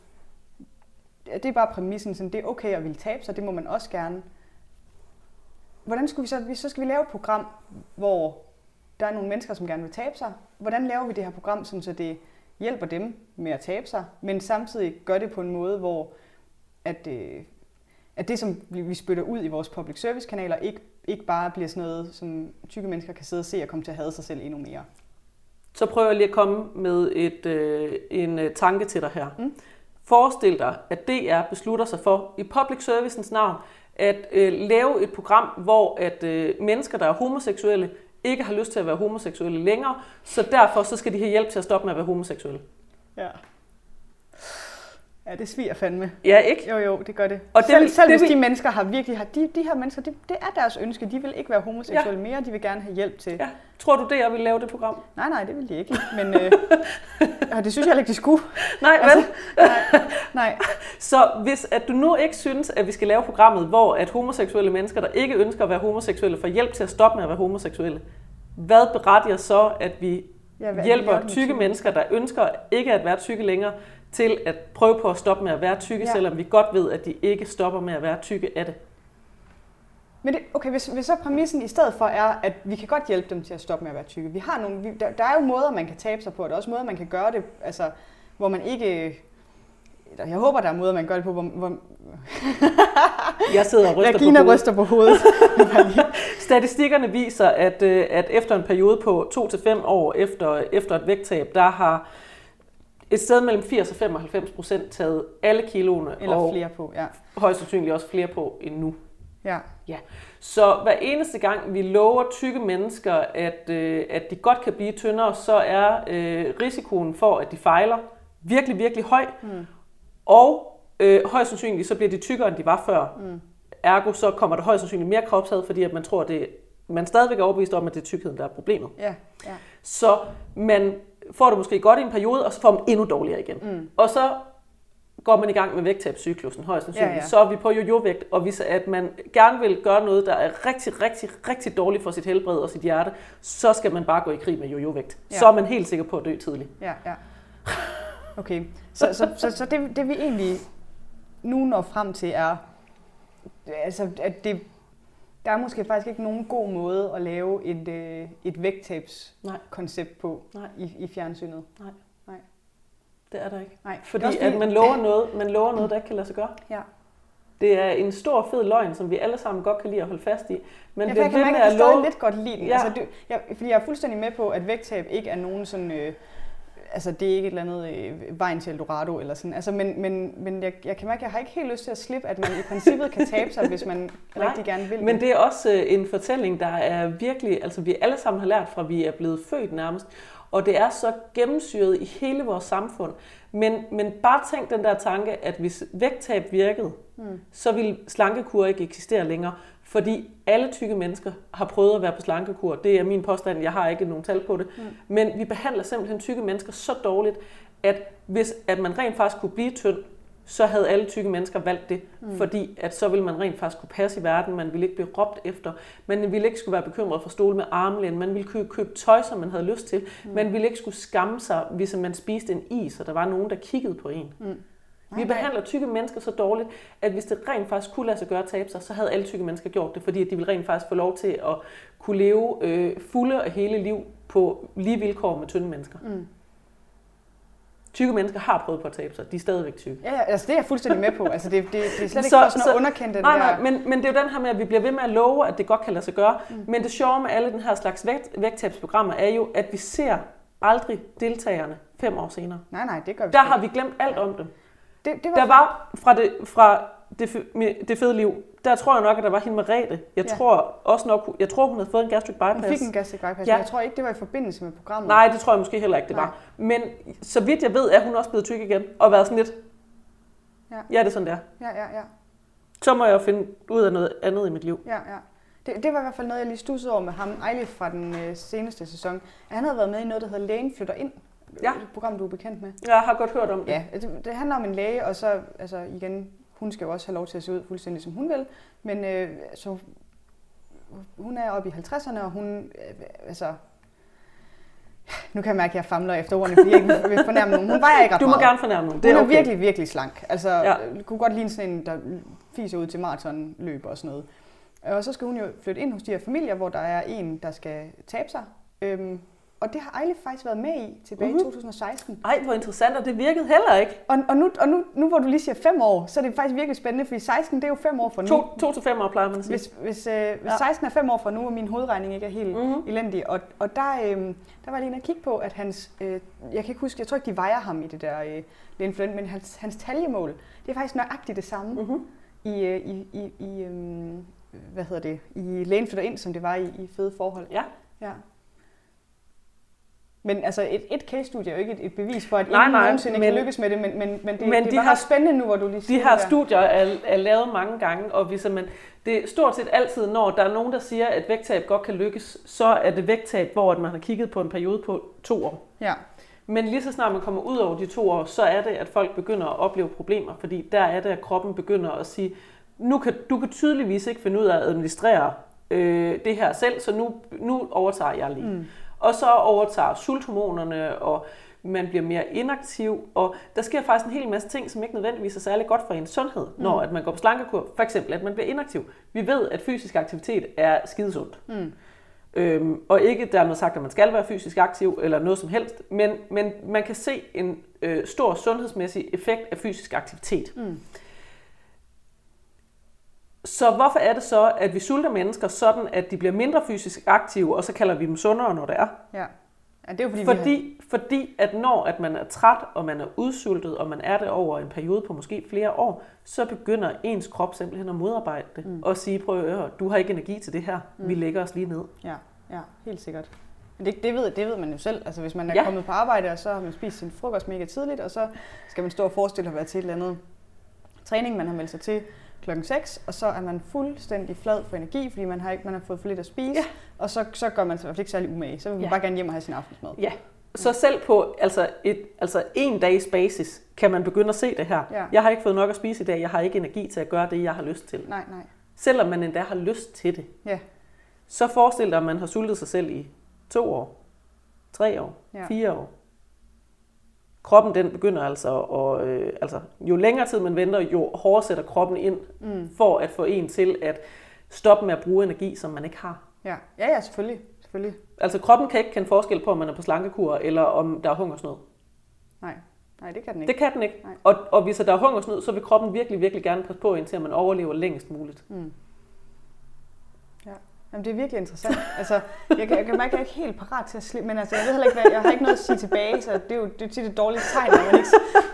det er bare præmissen, sådan, det er okay at ville tabe sig, det må man også gerne. Hvordan skulle vi så, så skal vi lave et program, hvor der er nogle mennesker, som gerne vil tabe sig. Hvordan laver vi det her program, så det hjælper dem med at tabe sig, men samtidig gør det på en måde, hvor at, øh, at det, som vi spytter ud i vores public service kanaler, ikke, ikke bare bliver sådan noget, som tykke mennesker kan sidde og se og komme til at hade sig selv endnu mere. Så prøver jeg lige at komme med et, øh, en øh, tanke til dig her. Mm. Forestil dig, at DR beslutter sig for i public servicens navn at øh, lave et program, hvor at øh, mennesker, der er homoseksuelle, ikke har lyst til at være homoseksuelle længere, så derfor så skal de have hjælp til at stoppe med at være homoseksuelle. Ja. Ja, det sviger fandme. Ja, ikke? Jo, jo, det gør det. Og det selv, vil, selv det hvis de mennesker har virkelig har, de, de her mennesker, det, det er deres ønske. De vil ikke være homoseksuelle ja. mere, de vil gerne have hjælp til. Ja. Tror du det, jeg vil lave det program? Nej, nej, det vil de ikke. Men øh, det synes jeg ikke, de skulle. Nej, altså, nej, nej. Så hvis at du nu ikke synes, at vi skal lave programmet, hvor at homoseksuelle mennesker, der ikke ønsker at være homoseksuelle, får hjælp til at stoppe med at være homoseksuelle, hvad berettiger så, at vi ja, hjælper tykke mennesker, der ønsker ikke at være tykke længere, til at prøve på at stoppe med at være tykke, ja. selvom vi godt ved, at de ikke stopper med at være tykke af det. Men det, okay, hvis, hvis så præmissen i stedet for er, at vi kan godt hjælpe dem til at stoppe med at være tykke. Vi har nogle, vi, der, der er jo måder, man kan tabe sig på, og der er også måder, man kan gøre det, altså, hvor man ikke... Jeg håber, der er måder, man gør det på, hvor... hvor jeg sidder og ryster Regina på hovedet. ryster på hovedet. Statistikkerne viser, at, øh, at efter en periode på 2-5 år efter, efter et vægttab, der har et sted mellem 80 og 95 procent taget alle kiloene, Eller og flere på, ja. højst sandsynligt også flere på end nu. Ja, Så hver eneste gang vi lover tykke mennesker, at, øh, at de godt kan blive tyndere, så er øh, risikoen for, at de fejler, virkelig, virkelig høj. Mm. Og øh, højst sandsynligt, så bliver de tykkere, end de var før. Mm. Ergo, så kommer der højst sandsynligt mere kropshad, fordi at man tror, at det, man stadigvæk er overbevist om, at det er tykkheden, der er problemet. ja, ja. Så man får det måske godt i en periode, og så får man endnu dårligere igen. Mm. Og så går man i gang med vægttabscyklusen højst sandsynligt. Ja, ja. Så er vi på jojo-vægt, og hvis at man gerne vil gøre noget, der er rigtig, rigtig, rigtig dårligt for sit helbred og sit hjerte, så skal man bare gå i krig med jojo-vægt. Ja. Så er man helt sikker på at dø tidligt. Ja, ja. Okay, så, så, så, så det, det vi egentlig nu når frem til er, altså at det, der er måske faktisk ikke nogen god måde at lave et, øh, et vægttabskoncept på Nej. i, i fjernsynet. Det er der ikke. Nej, Fordi det at man lover noget, man lover noget, der ikke kan lade sig gøre. Ja. Det er en stor, fed løgn, som vi alle sammen godt kan lide at holde fast i. Men Ja, jeg kan mærke, at jeg love... lidt godt lide den. Ja. Altså, det, jeg, fordi jeg er fuldstændig med på, at vægttab ikke er nogen sådan... Øh, altså, det er ikke et eller andet øh, vejen til Eldorado eller sådan. Altså, men men, men jeg, jeg kan mærke, at jeg har ikke helt lyst til at slippe, at man i princippet kan tabe sig, hvis man Nej, rigtig gerne vil. Men det er også øh, en fortælling, der er virkelig, altså vi alle sammen har lært fra, vi er blevet født nærmest, og det er så gennemsyret i hele vores samfund. Men, men bare tænk den der tanke, at hvis vægttab virkede, Mm. så ville slankekur ikke eksistere længere. Fordi alle tykke mennesker har prøvet at være på slankekur. Det er min påstand, jeg har ikke nogen tal på det. Mm. Men vi behandler simpelthen tykke mennesker så dårligt, at hvis at man rent faktisk kunne blive tynd, så havde alle tykke mennesker valgt det. Mm. Fordi at så ville man rent faktisk kunne passe i verden, man ville ikke blive råbt efter, man ville ikke skulle være bekymret for stole med armlæn, man ville købe, købe tøj, som man havde lyst til, mm. man ville ikke skulle skamme sig, hvis man spiste en is, og der var nogen, der kiggede på en. Mm. Vi behandler tykke mennesker så dårligt, at hvis det rent faktisk kunne lade sig gøre at tabe sig, så havde alle tykke mennesker gjort det, fordi de ville rent faktisk få lov til at kunne leve øh, fulde og hele liv på lige vilkår med tynde mennesker. Mm. Tykke mennesker har prøvet på at tabe sig, de er stadigvæk tykke. Ja, altså det er jeg fuldstændig med på. Altså det, det, det er slet ikke Så- for sådan så- at underkende den Nej, der... nej, men, men det er jo den her med, at vi bliver ved med at love, at det godt kan lade sig gøre. Mm. Men det sjove med alle den her slags vægt, vægttabsprogrammer er jo, at vi ser aldrig deltagerne fem år senere. Nej, nej, det gør vi Der sgu har vi glemt alt om dem. Det, det var, Der var fra det, fra det, det fede liv, der tror jeg nok, at der var hende Merete. Jeg Ja. tror også nok, jeg tror, hun havde fået en gastric hun bypass. fik en gastric bypass, Ja. jeg tror ikke, det var i forbindelse med programmet. Nej, det tror jeg måske heller ikke, det Nej. var. Men så vidt jeg ved, er hun også blevet tyk igen, og været sådan lidt, Ja. ja, det er sådan, det er. Ja, ja, ja. Så må jeg jo finde ud af noget andet i mit liv. ja, ja. Det, det var i hvert fald noget, jeg lige stussede over med ham, Eilif fra den øh, seneste sæson. Han havde været med i noget, der hedder Lægen flytter ind. Ja. Et program, du er bekendt med. Jeg har godt hørt om det. Ja, det, det handler om en læge, og så altså igen, hun skal jo også have lov til at se ud fuldstændig som hun vil, men øh, så hun er oppe i 50'erne, og hun, øh, altså, nu kan jeg mærke, at jeg famler efter ordene, fordi jeg ikke vil fornærme nogen. Hun vejer ikke ret Du må meget. gerne fornærme nogen. Hun Det er er okay. virkelig, virkelig slank. Altså, ja. Ja. kunne godt ligne sådan en, der fiser ud til maratonløb og sådan noget. Og så skal hun jo flytte ind hos de her familier, hvor der er en, der skal tabe sig. Øhm, og det har Eilif faktisk været med i tilbage Mhm. i 2016. Ej, hvor interessant, og det virkede heller ikke. Og, og, nu, og nu, nu, hvor du lige siger fem år, så er det faktisk virkelig spændende, fordi 16 det er jo fem år fra nu. To, to til fem år plejer man at sige. Hvis, hvis, øh, hvis Ja. 16 er fem år fra nu, og min hovedregning ikke er helt. Mhm. elendig, og, og der, øh, der var jeg lige inde at kigge på, at hans, øh, jeg kan ikke huske, jeg tror ikke, de vejer ham i det der øh, Lenfløn, men hans, hans taljemål, det er faktisk nøjagtigt det samme Mm-hmm. i, øh, i, i, i øh, hvad hedder det, i lægen flytter ind, som det var i, i fede forhold. Ja. ja. Men altså, et, et case-studie er jo ikke et, et bevis for, at Nej, ingen nej, nogensinde men- kan lykkes med det, men, men, men det, Men det de var har- spændende nu, hvor du lige De siger her det der. studier er, er lavet mange gange, og hvis man, det er stort set altid, når der er nogen, der siger, at vægttab godt kan lykkes, så er det vægttab, hvor man har kigget på en periode på to år. Ja. Men lige så snart man kommer ud over de to år, så er det, at folk begynder at opleve problemer, fordi der er det, at kroppen begynder at sige, nu kan, du kan tydeligvis ikke finde ud af at administrere øh, det her selv, så nu, nu overtager jeg lige. Mm. Og så overtager sulthormonerne, og man bliver mere inaktiv, og der sker faktisk en hel masse ting, som ikke nødvendigvis er særlig godt for ens sundhed, mm. når at man går på slankekur. For eksempel, at man bliver inaktiv. Vi ved, at fysisk aktivitet er skidesundt. Mm. Øhm, og ikke dermed sagt, at man skal være fysisk aktiv eller noget som helst, men, men man kan se en øh, stor sundhedsmæssig effekt af fysisk aktivitet. Mm. Så hvorfor er det så, at vi sulter mennesker sådan, at de bliver mindre fysisk aktive, og så kalder vi dem sundere, når det er? Ja. Ja, det er jo fordi, Fordi, har... fordi at når at man er træt, og man er udsultet, og man er det over en periode på måske flere år, så begynder ens krop simpelthen at modarbejde det. Mm. Og sige, prøv at høre, du har ikke energi til det her. Mm. Vi lægger os lige ned. Ja, ja, helt sikkert. Men det, det, ved, det ved man jo selv. Altså, hvis man er Ja. kommet på arbejde, og så har man spist sin frokost mega tidligt, og så skal man stå og forestille at være til et eller andet træning, man har meldt sig til klokken 6, og så er man fuldstændig flad for energi, fordi man har, ikke, man har fået for lidt at spise, Ja. og så, så gør man sig i hvert fald ikke særlig umage. Så vil man Ja. bare gerne hjem og have sin aftensmad. Ja. Så selv på altså et, altså en dags basis kan man begynde at se det her. Ja. Jeg har ikke fået nok at spise i dag, jeg har ikke energi til at gøre det, jeg har lyst til. Nej, nej. Selvom man endda har lyst til det. Ja. Så forestil dig, at man har sultet sig selv i to år, tre år, Ja. fire år. Kroppen den begynder altså, og, øh, altså jo længere tid man venter, jo hårdere sætter kroppen ind Mm. for at få en til at stoppe med at bruge energi, som man ikke har. Ja, ja, ja selvfølgelig. selvfølgelig. Altså kroppen kan ikke kende forskel på, om man er på slankekur, eller om der er hungersnød. Nej, nej, det kan den ikke. Det kan den ikke. Nej. Og, og hvis der er hungersnød, så vil kroppen virkelig, virkelig gerne passe på, indtil man overlever længst muligt. Mm. Ja. Jamen, det er virkelig interessant. altså, jeg, kan, jeg kan mærke, at jeg er ikke helt parat til at slippe, men altså, jeg ved heller ikke, hvad, jeg har ikke noget at sige tilbage, så det er jo det er tit et dårligt tegn, når man ikke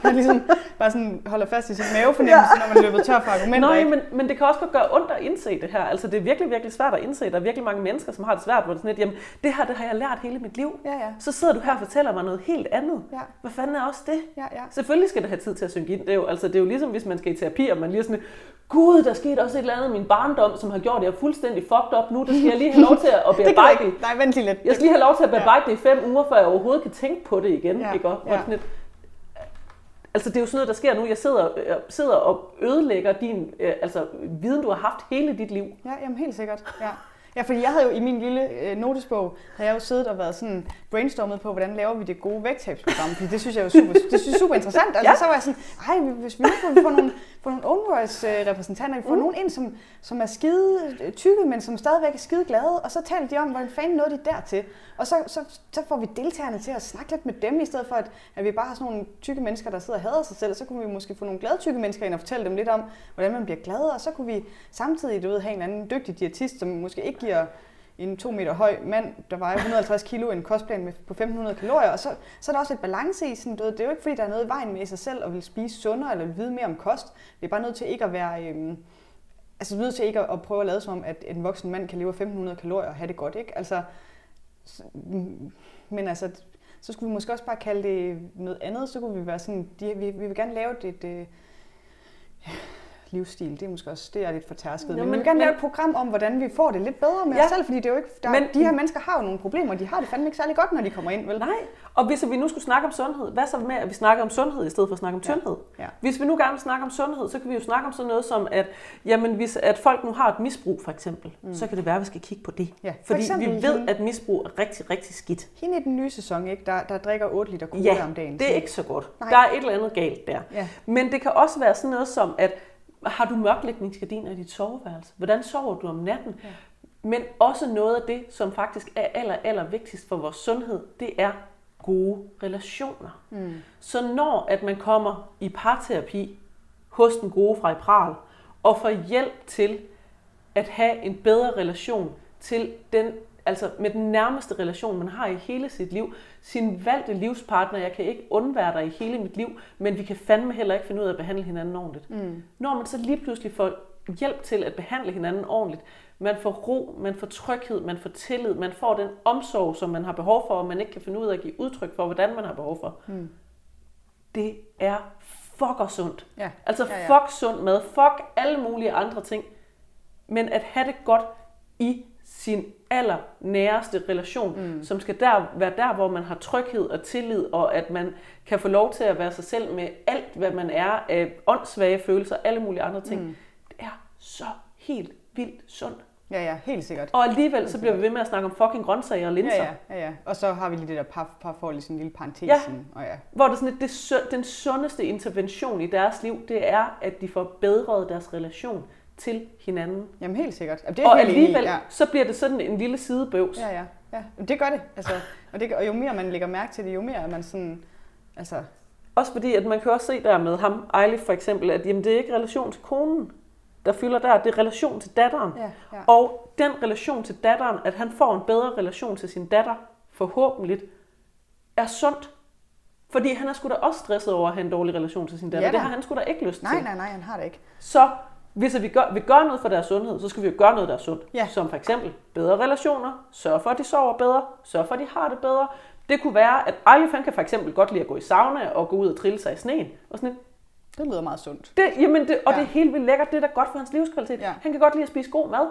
man ligesom bare sådan holder fast i sin mavefornemmelse, ja. når man løber tør for argumenter. Nej, men, men det kan også godt gøre ondt at indse det her. Altså, det er virkelig, virkelig svært at indse. Der er virkelig mange mennesker, som har det svært, hvor det er sådan lidt, jamen, det her, det har jeg lært hele mit liv. Ja, ja. Så sidder du her og fortæller mig noget helt andet. Ja, Hvad fanden er også det? ja, ja. Selvfølgelig skal det have tid til at synke ind. Det er jo, altså, det er jo ligesom, hvis man skal i terapi, og man lige sådan, Gud, der skete også et eller andet i min barndom, som har gjort, at jeg er fuldstændig fucked up nu. Det skal jeg lige have lov til at Det bearbejde. ikke. Nej, vent lige lidt. Jeg skal lige have lov til at bearbejde det i fem uger, før jeg overhovedet kan tænke på det igen. Ja, Ikke? Og, ja. sådan lidt, altså det er jo sådan noget, der sker nu. Jeg sidder, jeg sidder og ødelægger din øh, altså, viden, du har haft hele dit liv. Ja, jamen helt sikkert. Ja. Ja, fordi jeg havde jo i min lille øh, notesbog, havde jeg jo siddet og været sådan brainstormet på, hvordan laver vi det gode vægttabsprogram, fordi det synes jeg jo super, det synes jeg er super interessant. Altså, Ja. ja. så var jeg sådan, ej, hvis vi nu får, får nogle, får nogle voice øh, vi får mm. nogen ind, som, som er skide øh, tykke, men som stadigvæk er skide glade, og så taler de om, hvordan fanden nåede de dertil. Og så, så, så får vi deltagerne til at snakke lidt med dem, i stedet for at, at vi bare har sådan nogle tykke mennesker, der sidder og hader sig selv. Så kunne vi måske få nogle glade tykke mennesker ind og fortælle dem lidt om, hvordan man bliver glad, og så kunne vi samtidig du ved, have en anden dygtig diætist, som måske ikke giver en to meter høj mand, der vejer 150 kilo, en kostplan med, på 1500 kalorier, og så, så er der også et balance i sådan, du ved, det er jo ikke fordi, der er noget i vejen med i sig selv, og vil spise sundere, eller vil vide mere om kost. Det er bare nødt til ikke at være, øhm, altså nødt til ikke at, at prøve at lade som om, at en voksen mand kan leve af 1500 kalorier og have det godt, ikke? Altså, mm, men altså, så skulle vi måske også bare kalde det noget andet, så kunne vi være sådan, de, vi, vi vil gerne lave det, det et øh, livsstil, det er måske også, det er lidt for tærsket, men, men- vi vil gerne lave et program om, hvordan vi får det lidt bedre med Ja. os selv, fordi det er jo ikke, der, Men- de her mennesker har jo nogle problemer, de har det fandme ikke særlig godt, når de kommer ind, vel? Nej, og hvis vi nu skulle snakke om sundhed, hvad så med, at vi snakker om sundhed i stedet for at snakke om Ja. tyndhed? Ja. Hvis vi nu gerne vil snakke om sundhed, så kan vi jo snakke om sådan noget som, at, jamen, hvis at folk nu har et misbrug for eksempel, mm. så kan det være, at vi skal kigge på det. Ja, for Fordi eksempel vi ved, hende- at misbrug er rigtig, rigtig skidt. Hende i den nye sæson, ikke, der, der drikker 8 liter cola Ja, om dagen. det er ikke så godt. Nej. Der er et eller andet galt der. Ja. Men det kan også være sådan noget som, at har du mørklægningsgardiner i dit soveværelse? Hvordan sover du om natten? Ja. Men også noget af det, som faktisk er aller, aller vigtigst for vores sundhed, det er gode relationer. Mm. Så når at man kommer i parterapi hos den gode fra Pral, og får hjælp til at have en bedre relation til den, altså med den nærmeste relation, man har i hele sit liv, sin valgte livspartner, jeg kan ikke undvære dig i hele mit liv, men vi kan fandme heller ikke finde ud af at behandle hinanden ordentligt. Mm. Når man så lige pludselig får hjælp til at behandle hinanden ordentligt, man får ro, man får tryghed, man får tillid, man får den omsorg, som man har behov for, og man ikke kan finde ud af at give udtryk for, hvordan man har behov for. Mm. Det er fucker sundt. Ja. Altså Ja, ja. fuck sund mad, fuck alle mulige andre ting. Men at have det godt i sin aller næreste relation, mm. som skal der, være der, hvor man har tryghed og tillid, og at man kan få lov til at være sig selv med alt, hvad man er af åndssvage følelser, alle mulige andre ting. Mm. Det er så helt vildt sundt. Ja, ja, helt sikkert. Og alligevel så bliver vi ved med at snakke om fucking grøntsager og linser. Ja, ja, ja, ja. Og så har vi lige det der par, parforhold i sådan en lille parentes. Ja. Og ja. Hvor det er sådan, at det, den sundeste intervention i deres liv, det er, at de får bedret deres relation til hinanden. Jamen helt sikkert. Jamen, det er Og helt enig i, alligevel, ja. så bliver det sådan en lille sidebøvs. Ja, ja, ja. Jamen, Det gør det. Altså, og, det, og jo mere man lægger mærke til det, jo mere er man sådan... Altså, Også fordi, at man kan også se der med ham, Eilif for eksempel, at jamen, det er ikke relation til konen, der fylder der, det er relation til datteren. ja, ja. Og den relation til datteren, at han får en bedre relation til sin datter, forhåbentlig, er sundt. Fordi han er sgu da også stresset over at have en dårlig relation til sin datter. Ja da. det har han sgu da ikke lyst Nej, til. nej, nej, han har det ikke. Så hvis vi gør, vi gør noget for deres sundhed, så skal vi jo gøre noget, der er sundt. Ja. Som for eksempel bedre relationer, sørge for, at de sover bedre, sørge for, at de har det bedre. Det kunne være, at Eilif han kan for eksempel godt lide at gå i sauna og gå ud og trille sig i sneen. Og sådan lidt. Det lyder meget sundt. det, jamen det, og Ja. det er helt vildt lækkert. Det er da godt for hans livskvalitet. Ja. Han kan godt lide at spise god mad.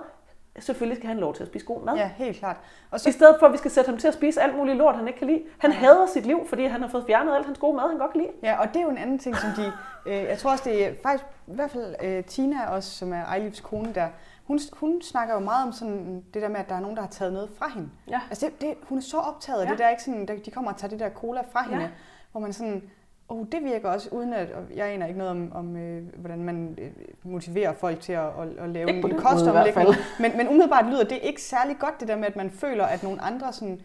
Selvfølgelig skal han have lov til at spise god mad. Ja, helt klart. Og I så, stedet for, at vi skal sætte ham til at spise alt muligt lort, han ikke kan lide. Han hader sit liv, fordi han har fået fjernet alt hans gode mad, han godt kan lide. ja, og det er jo en anden ting, som de... Øh, jeg tror også, det er faktisk... I hvert fald øh, Tina også, som er Ejlivs kone der, hun, hun snakker jo meget om sådan det der med, at der er nogen, der har taget noget fra hende. Ja. Altså det, det, hun er så optaget af Ja. det der, ikke sådan, der, de kommer og tager det der cola fra hende, Ja. hvor man sådan, oh, det virker også, uden at, og jeg aner ikke noget om, om øh, hvordan man øh, motiverer folk til at, at, at lave Ikke en, kostomlægning. fald. Men, men umiddelbart lyder det ikke særlig godt, det der med, at man føler, at nogle andre sådan, ikke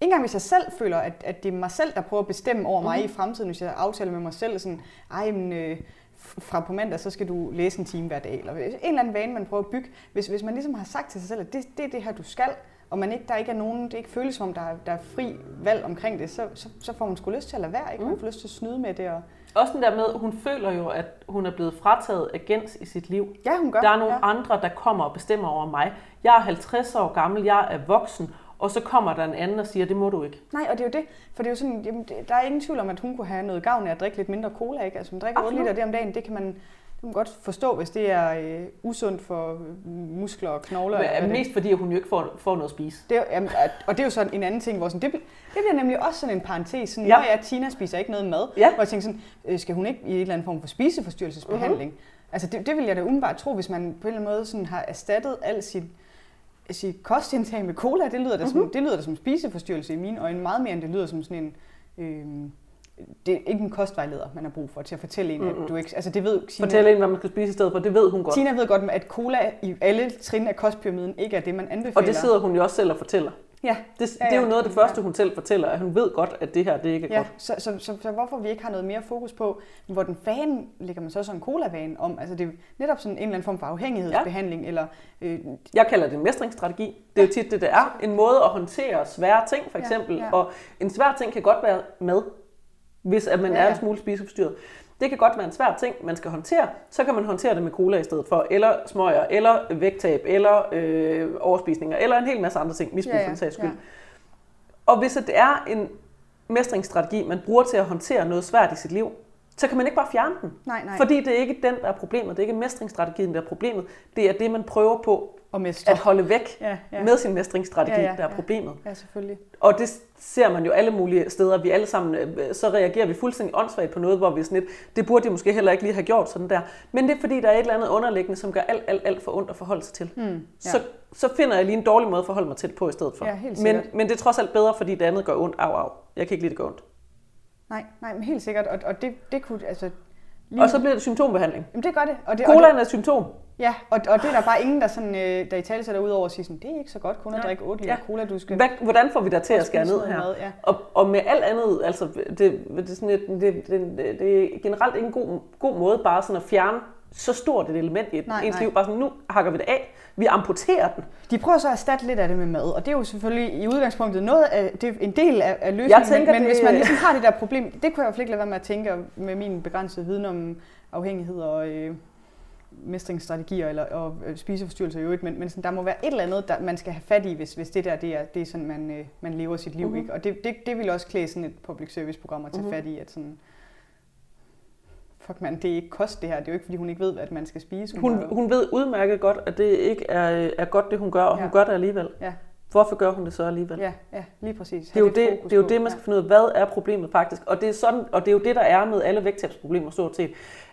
engang hvis jeg selv føler, at, at det er mig selv, der prøver at bestemme over mig Mhm. i fremtiden, hvis jeg aftaler med mig selv, sådan, ej, men, øh, fra på mandag, så skal du læse en time hver dag, eller en eller anden vane, man prøver at bygge. Hvis, hvis man ligesom har sagt til sig selv, at det, det er det her, du skal, og man ikke, der ikke er nogen, det ikke føles som om, der er, der er fri valg omkring det, så, så, så får man sgu lyst til at lade være, ikke? Man Mm. får lyst til at snyde med det. Og... Også den der med, hun føler jo, at hun er blevet frataget agens i sit liv. Ja, hun gør. Der er nogle ja. andre, der kommer og bestemmer over mig. Jeg er 50 år gammel, jeg er voksen, og så kommer der en anden og siger, det må du ikke. Nej, og det er jo det. For det er jo sådan, jamen, der er ingen tvivl om, at hun kunne have noget gavn af at drikke lidt mindre cola. Ikke? Altså, hun drikker 8 Absolut. liter det om dagen. Det kan man, kan man godt forstå, hvis det er øh, usundt for øh, muskler og knogler. eller Men det er. mest fordi, at hun jo ikke får, får noget at spise. Det jamen, og det er jo sådan en anden ting, hvor sådan, det, det bliver nemlig også sådan en parentes. Sådan, Ja. Når jeg, Tina spiser ikke noget mad, Ja. hvor jeg tænker sådan, øh, skal hun ikke i en eller anden form for spiseforstyrrelsesbehandling? Mm-hmm. Altså det, det vil jeg da umiddelbart tro, hvis man på en eller anden måde sådan har erstattet al sit, sit kostindtag med cola. Det lyder, da som, Mhm. det lyder da som spiseforstyrrelse i mine øjne, meget mere end det lyder som sådan en... Øh, det er ikke en kostvejleder, man har brug for til at fortælle en, Mm-mm. at du ikke... Altså det ved Tina, Fortæl hende, hvad man skal spise i stedet for. Det ved hun godt. Tina ved godt, at cola i alle trin af kostpyramiden ikke er det, man anbefaler. Og det sidder hun jo også selv og fortæller. Ja, Det, Ja, det er jo ja. noget af det første, hun selv fortæller, at hun ved godt, at det her det ikke er Ja, godt. så, så, så, så hvorfor vi ikke har noget mere fokus på, hvor den vane lægger man så sådan en cola-vane om? Altså det er netop sådan en eller anden form for afhængighedsbehandling, ja. eller øh, Jeg kalder det en mestringsstrategi. Det er jo tit det, det er. En måde at håndtere svære ting, for Ja, eksempel. ja. Og en svær ting kan godt være mad, hvis at man Ja, er ja. en smule spiseforstyrret. Det kan godt være en svær ting, man skal håndtere. Så kan man håndtere det med cola i stedet for, eller smøger, eller vægttab, eller øh, overspisninger, eller en hel masse andre ting, misbrug Ja, ja, for den sags skyld. ja. Og hvis det er en mestringsstrategi, man bruger til at håndtere noget svært i sit liv, så kan man ikke bare fjerne den. nej, nej, Fordi det er ikke den, der er problemet. Det er ikke mestringsstrategien, der er problemet. Det er det, man prøver på og mestre. at holde væk Ja, ja. med sin mestringsstrategi, Ja, ja, der er ja. problemet. ja, selvfølgelig. Og det ser man jo alle mulige steder. Vi alle sammen, øh, så reagerer vi fuldstændig åndssvagt på noget, hvor vi sådan lidt, det burde de måske heller ikke lige have gjort sådan der. Men det er fordi, der er et eller andet underliggende, som gør alt, alt, alt for ondt at forholde sig til. Hmm, ja. Så, så finder jeg lige en dårlig måde at forholde mig til på i stedet for. Ja, helt men, men det er trods alt bedre, fordi det andet gør ondt. Au, au. Jeg kan ikke lide, det gør ondt. Nej, nej, men helt sikkert. Og, og det, det kunne, altså... Lige, Og så bliver det symptombehandling. Jamen det gør det. Og det, Colaen er symptom. ja, og, og det er der bare ingen, der, sådan, øh, der i tale sætter ud over og siger sådan, det er ikke så godt kun at drikke 8 liter Ja. cola, du skal Hvad, hvordan får vi dig til at skære ned her? mad, ja. Og, og med alt andet, altså det, det, er sådan et, det, det, det, det er generelt ikke en god, god måde bare sådan at fjerne så stort et element i et, Nej, ens nej. liv. Bare sådan, nu hakker vi det af. Vi amputerer den. De prøver så at erstatte lidt af det med mad, og det er jo selvfølgelig i udgangspunktet noget af, det er en del af, af løsningen, Jeg tænker, men, det- hvis man ligesom har det der problem, det kunne jeg i hvert fald ikke lade være med at tænke med min begrænsede viden om afhængighed og øh, mestringsstrategier eller og, øh, spiseforstyrrelser i øvrigt, men, men sådan, der må være et eller andet, der man skal have fat i, hvis, hvis det der det er, det er sådan, man, øh, man lever sit liv. Mhm. Mm-hmm. Ikke? Og det, det, det vil også klæde sådan et public service program at tage Mhm. mm-hmm. fat i, at sådan, fuck man, det er ikke kost det her, det er jo ikke fordi hun ikke ved, at man skal spise. Hun, har jo- hun ved udmærket godt, at det ikke er, er godt, det hun gør, og Ja. hun gør det alligevel. Ja. Hvorfor gør hun det så alligevel? Ja, ja, lige præcis. Det er, jo det, lidt det er jo det, man skal finde ud af, hvad er problemet faktisk. Og det er, sådan, og det er jo det, der er med alle vægttabsproblemer stort set.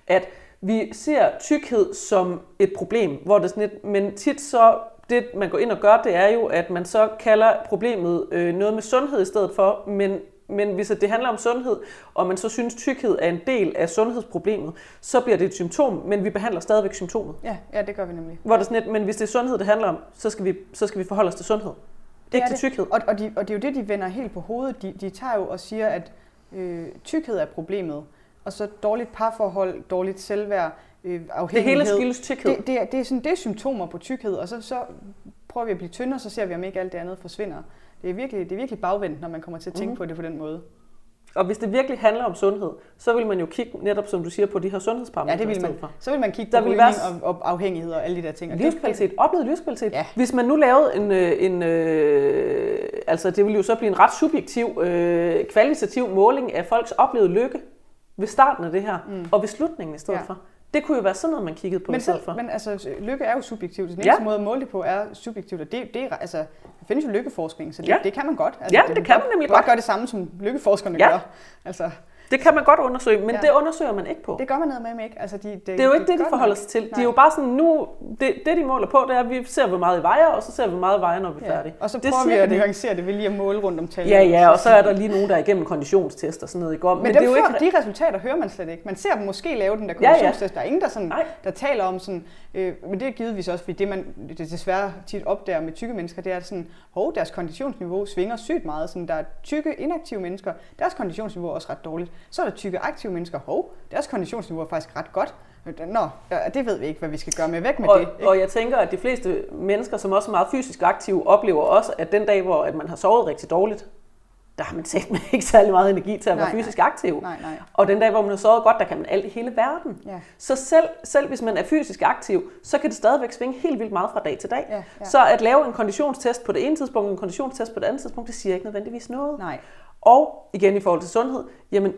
At vi ser tykkhed som et problem, hvor det sådan et, men tit så, det man går ind og gør, det er jo, at man så kalder problemet øh, noget med sundhed i stedet for, men men hvis det handler om sundhed, og man så synes, tykkhed er en del af sundhedsproblemet, så bliver det et symptom, men vi behandler stadigvæk symptomet. Ja, ja, det gør vi nemlig. Hvor det sådan et, men hvis det er sundhed, det handler om, så skal vi, så skal vi forholde os til sundhed. Det ikke er til tykkhed. Og, og, de, og det er jo det, de vender helt på hovedet. De, de tager jo og siger, at øh, tykkhed er problemet, og så dårligt parforhold, dårligt selvværd, øh, Det afhængighed. hele skyldes tykkhed. det, det, er, det, er sådan, det er symptomer på tykkhed, og så, så prøver vi at blive tyndere, så ser vi, om ikke alt det andet forsvinder. Det er virkelig, det er virkelig bagvendt, når man kommer til at tænke mm. på det på den måde. Og hvis det virkelig handler om sundhed, så vil man jo kigge netop, som du siger, på de her sundhedsparametre. Ja, det vil man. For. Så vil man kigge der på være... og, og afhængighed og alle de der ting. Og livskvalitet, oplevet livskvalitet. Ja. Hvis man nu lavede en, øh, en øh, altså det vil jo så blive en ret subjektiv, øh, kvalitativ måling af folks oplevede lykke ved starten af det her, mm. og ved slutningen i stedet ja. for. Det kunne jo være sådan noget, man kiggede på men i stedet for. Men altså, lykke er jo subjektivt. Den eneste ja. måde at måle det på er subjektivt, og det, det er, altså, der findes jo lykkeforskning, så det, ja. det kan man godt. Altså, ja, det, det kan man nemlig godt. godt gøre det samme, som lykkeforskerne ja. gør. Altså, det kan man godt undersøge, men ja. det undersøger man ikke på. Det gør man noget med ikke. Altså, de, de, det er jo ikke de det, de forholder sig til. Nej. De er jo bare sådan, nu, det, det de måler på, det er, at vi ser, hvor meget I vejer, og så ser vi, hvor meget vejer, når vi er ja. færdige. Og så prøver det vi at nuancere det ved lige at måle rundt om tallet. Ja, ja, og så er der lige nogen, der er igennem konditionstest og sådan noget i går. Men, men det er jo ikke... de resultater hører man slet ikke. Man ser dem måske lave den der konditionstest. Ja, ja. Der er ingen, der, sådan, der taler om sådan, øh, men det er givetvis også, fordi det man det desværre tit opdager med tykke mennesker, det er sådan, hov, deres konditionsniveau svinger sygt meget. Sådan, der er tykke, inaktive mennesker, deres konditionsniveau er også ret dårligt. Så er der tykke, aktive mennesker, hov, deres konditionsniveau er faktisk ret godt. Nå, det ved vi ikke, hvad vi skal gøre med væk med og, det. Ikke? Og jeg tænker, at de fleste mennesker, som også er meget fysisk aktive, oplever også, at den dag, hvor at man har sovet rigtig dårligt, der har man med ikke særlig meget energi til at være nej, fysisk nej. aktiv. Nej, nej. Og den dag, hvor man har sovet godt, der kan man alt i hele verden. Ja. Så selv, selv hvis man er fysisk aktiv, så kan det stadigvæk svinge helt vildt meget fra dag til dag. Ja, ja. Så at lave en konditionstest på det ene tidspunkt, og en konditionstest på det andet tidspunkt, det siger ikke nødvendigvis noget. Nej. Og igen i forhold til sundhed, jamen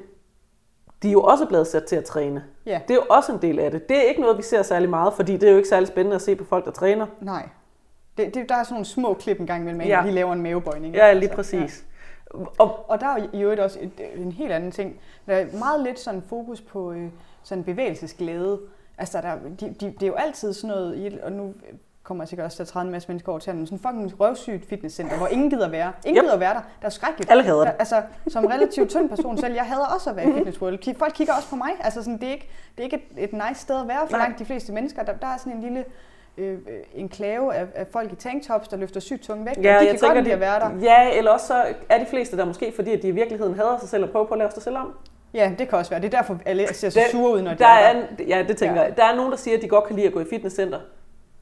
de er jo også blevet sat til at træne. Ja. Det er jo også en del af det. Det er ikke noget, vi ser særlig meget, fordi det er jo ikke særlig spændende at se på folk, der træner. Nej. Det, det, der er sådan nogle små klip en gang imellem, at ja. de laver en mavebøjning. Ja, lige altså, præcis. Ja. Og, og der er jo også et, en helt anden ting. Der er meget lidt sådan fokus på øh, sådan bevægelsesglæde. Altså, der, de, de, det er jo altid sådan noget, og nu kommer jeg sikkert også til at træde en masse mennesker over til, men sådan fucking røvsygt fitnesscenter, hvor ingen gider være. Ingen yep. gider være der. Der er skrækkeligt. Alle hader det. Altså, som relativt tynd person selv, jeg hader også at være i mhm. Fitness World. Folk kigger også på mig. Altså, sådan, det er ikke, det er ikke et, et nice sted at være for langt de fleste mennesker. Der, der er sådan en lille øh, enklave af, af folk i tanktops, der løfter sygt tunge væk. Ja, de jeg kan tænker, godt lide at være der. Ja, eller også så er de fleste der måske, fordi at de i virkeligheden hader sig selv og prøver på at lave sig selv om. Ja, det kan også være. Det er derfor, alle ser så sure ud, når de der er der. Ja, det tænker ja. jeg. Der er nogen, der siger, at de godt kan lide at gå i fitnesscenter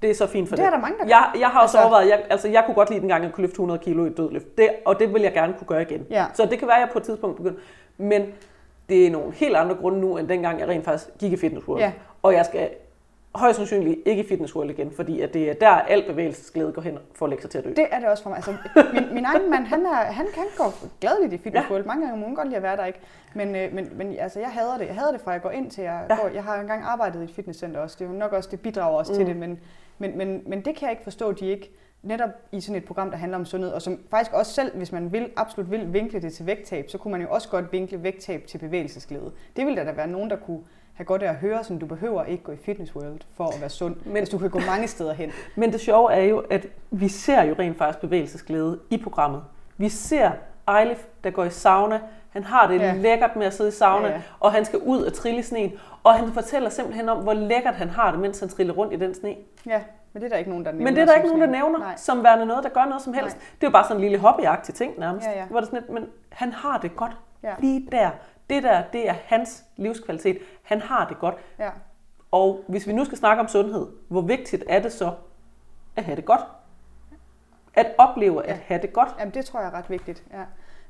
det er så fint for det. Det er der mange, der jeg, jeg har også altså, overvejet, jeg, altså jeg kunne godt lide den gang, at jeg kunne løfte 100 kilo i dødløft. Det, og det vil jeg gerne kunne gøre igen. Ja. Så det kan være, at jeg på et tidspunkt begynder. Men det er nogle helt andre grunde nu, end dengang jeg rent faktisk gik i Fitness World. Ja. Og jeg skal højst sandsynligt ikke i Fitness World igen, fordi at det er der, al bevægelsesglæde går hen for at lægge sig til at dø. Det er det også for mig. Altså, min, min egen mand, han, er, han kan gå gladeligt i Fitness ja. World. Mange gange må han godt lide at være der, ikke? Men, øh, men, men altså, jeg hader det. Jeg hader det fra jeg går ind til, jeg ja. går. Jeg har engang arbejdet i et fitnesscenter også. Det er jo nok også, det bidrager også mm. til det, men men, men, men det kan jeg ikke forstå, at de ikke netop i sådan et program, der handler om sundhed, og som faktisk også selv, hvis man vil, absolut vil vinkle det til vægttab, så kunne man jo også godt vinkle vægttab til bevægelsesglæde. Det ville der da være nogen, der kunne have godt af at høre, som du behøver ikke gå i Fitness World for at være sund, men, hvis du kan gå mange steder hen. Men det sjove er jo, at vi ser jo rent faktisk bevægelsesglæde i programmet. Vi ser Eilif, der går i sauna. Han har det ja. lækkert med at sidde i sauna, ja, ja. og han skal ud og trille i sneen. Og han fortæller simpelthen om, hvor lækkert han har det, mens han triller rundt i den sne. Ja, men det er der ikke nogen, der nævner. Men det er der ikke nogen, der nævner, Nej. som værende noget, der gør noget som helst. Nej. Det er jo bare sådan en lille hobbyagtig ting nærmest. Ja, ja. Hvor det sådan lidt, men han har det godt ja. lige der. Det der, det er hans livskvalitet. Han har det godt. Ja. Og hvis vi nu skal snakke om sundhed, hvor vigtigt er det så at have det godt? At opleve ja. at have det godt? Jamen, det tror jeg er ret vigtigt, ja.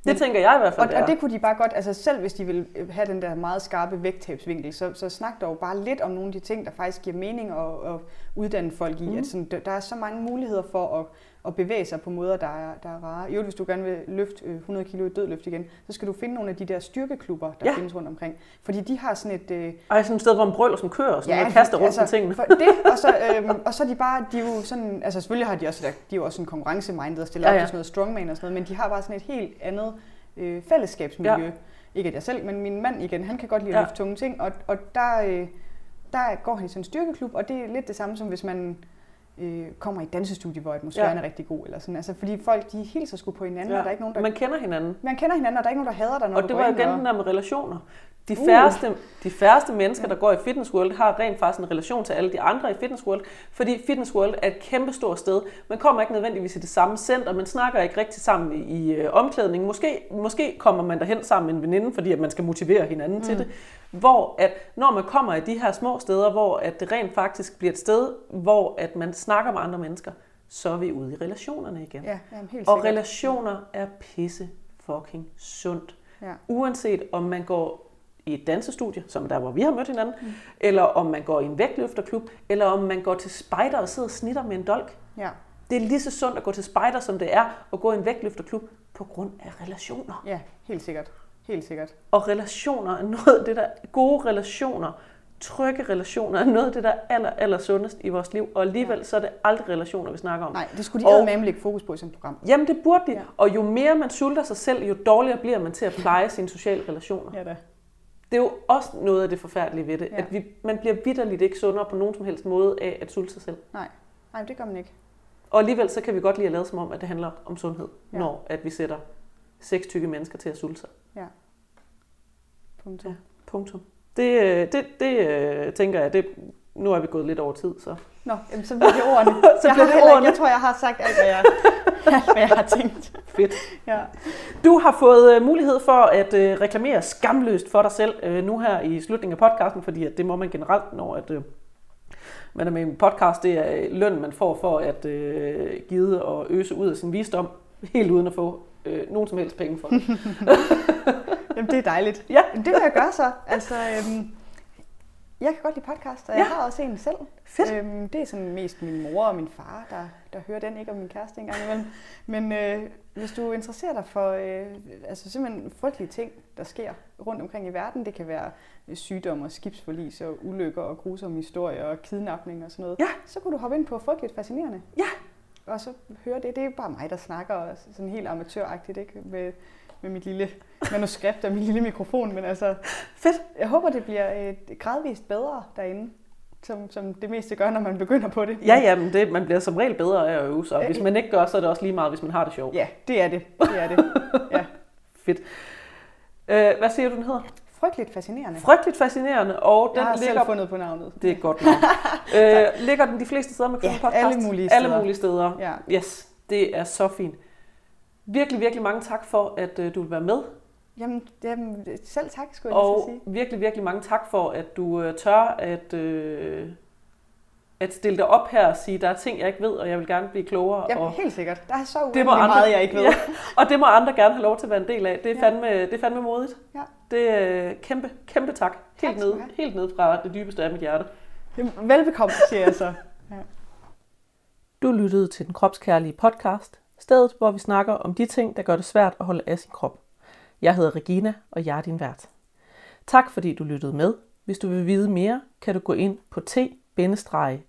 Det tænker jeg i hvert fald, og, det og det kunne de bare godt, altså selv hvis de vil have den der meget skarpe vægttabsvinkel, så, så snak dog bare lidt om nogle af de ting, der faktisk giver mening at, at uddanne folk i. Mm. At sådan, der er så mange muligheder for at, at bevæge sig på måder, der er, der er rare. Jo, hvis du gerne vil løfte 100 øh, kilo i dødløft igen, så skal du finde nogle af de der styrkeklubber, der ja. findes rundt omkring. Fordi de har sådan et... Øh... Ej, sådan et sted, hvor man brøler som kører, så ja, kaster rundt altså, tingene. For det, og så, øhm, og så er de bare, de er jo sådan, altså selvfølgelig har de også, de er jo også en konkurrencemindet og stiller ja, ja. op til sådan noget strongman og sådan noget, men de har bare sådan et helt andet øh, fællesskabsmiljø. Ja. Ikke at jeg selv, men min mand igen, han kan godt lide at ja. løfte tunge ting, og, og der, øh, der går han i sådan en styrkeklub, og det er lidt det samme som hvis man øh, kommer i et dansestudie, hvor atmosfæren ja. er rigtig god. Eller sådan. Altså, fordi folk de hilser sgu på hinanden, ja. og der er ikke nogen, der... Man kender hinanden. Man kender hinanden, og der er ikke nogen, der hader dig, når Og det var igen den der med relationer. De færreste, uh. de færreste mennesker, ja. der går i Fitness World, har rent faktisk en relation til alle de andre i Fitness World, fordi Fitness World er et kæmpe stort sted. Man kommer ikke nødvendigvis i det samme center, man snakker ikke rigtig sammen i, i øh, omklædning. Måske, måske kommer man derhen sammen med en veninde, fordi at man skal motivere hinanden mm. til det. Hvor at, når man kommer i de her små steder, hvor at det rent faktisk bliver et sted, hvor at man snakker med andre mennesker, så er vi ude i relationerne igen. Ja, jamen, helt Og sikkert. relationer er pisse fucking sundt. Ja. Uanset om man går i et dansestudie, som der hvor vi har mødt hinanden, mm. eller om man går i en vægtløfterklub, eller om man går til spejder og sidder og snitter med en dolk. Ja, Det er lige så sundt at gå til spejder, som det er at gå i en vægtløfterklub på grund af relationer. ja, helt sikkert. Helt sikkert. Og relationer er noget af det, der gode relationer, trygge relationer, er noget af det, der er aller, aller sundest i vores liv. Og alligevel så er det aldrig relationer, vi snakker om. Nej, det skulle de Og- med lægge fokus på i sådan et program. Jamen det burde de. Ja. Ja. Og jo mere man sulter sig selv, jo dårligere bliver man til at pleje sine sociale relationer. Ja. Ja da. Det er jo også noget af det forfærdelige ved det, Ja. ja. at vi, man bliver vidderligt ikke sundere på nogen som helst måde af at sulte sig selv. Nej, nej, det gør man ikke. Og alligevel så kan vi godt lide at lade som om, at det handler om sundhed, Ja. ja. når at vi sætter seks tykke mennesker til at sulte sig. Punktum. Ja. Punktum. Det, øh, det, det øh, tænker jeg, det, nu er vi gået lidt over tid, så Nå, jamen, så bliver det ordene. Så jeg, bliver det heller ikke- ordene. jeg tror, jeg har sagt alt, hvad jeg, alt, hvad jeg har tænkt. fedt. Ja. Du har fået øh, mulighed for at reklamere skamløst for dig selv nu her i slutningen af podcasten, fordi at det må man generelt, når at, øh, man er med i en podcast. Det er løn, man får for at øh, give og øse ud af sin visdom, helt uden at få øh, nogen som helst penge for det. Jamen, det er dejligt. Ja. Jamen, det vil jeg gøre så. Altså, øhm, jeg kan godt lide podcast, og jeg har også en selv. Fedt. Øhm, det er sådan mest min mor og min far, der, der hører den, ikke om min kæreste engang imellem. Men øh, hvis du interesserer dig for øh, altså simpelthen frygtelige ting, der sker rundt omkring i verden, det kan være øh, sygdom og skibsforlis og ulykker og grusomme historier og kidnapning og sådan noget, Ja. så kunne du hoppe ind på Frygteligt Fascinerende. Ja. Og så høre det. Det er bare mig, der snakker og sådan helt amatøragtigt, ikke? Med, med mit lille manuskript og min lille mikrofon, men altså, Fedt. jeg håber, det bliver øh, gradvist bedre derinde, som, som det meste gør, når man begynder på det. Ja, ja, men det, man bliver som regel bedre af at øve sig. Hvis man ikke gør, så er det også lige meget, hvis man har det sjovt. Ja, det er det. Det er det. Ja. Fedt. Øh, hvad siger du, den hedder? Frygteligt fascinerende. Frygteligt fascinerende, og den Jeg har ligger selv fundet på navnet. Det er godt navn. øh, ligger den de fleste steder med Ja, Køben Podcast? alle mulige Alle steder. mulige steder. Ja. Yes, det er så fint. Virkelig, virkelig mange tak for, at øh, du vil være med. Jamen, jamen, selv tak, skulle jeg lige Og så sige. virkelig, virkelig mange tak for, at du øh, tør at, øh, at stille dig op her og sige, der er ting, jeg ikke ved, og jeg vil gerne blive klogere. Jamen, og helt sikkert. Der er så det må andre, meget, jeg ikke ved. Ja, og det må andre gerne have lov til at være en del af. Det er Ja. fandme, det er fandme modigt. Ja. Det er øh, kæmpe, kæmpe tak. Tak Helt du ned, helt ned fra det dybeste af mit hjerte. Jamen, Velbekomme, siger jeg så. Du lyttede til den kropskærlige podcast, stedet hvor vi snakker om de ting, der gør det svært at holde af sin krop. Jeg hedder Regina, og jeg er din vært. Tak fordi du lyttede med. Hvis du vil vide mere, kan du gå ind på t-regs.dk.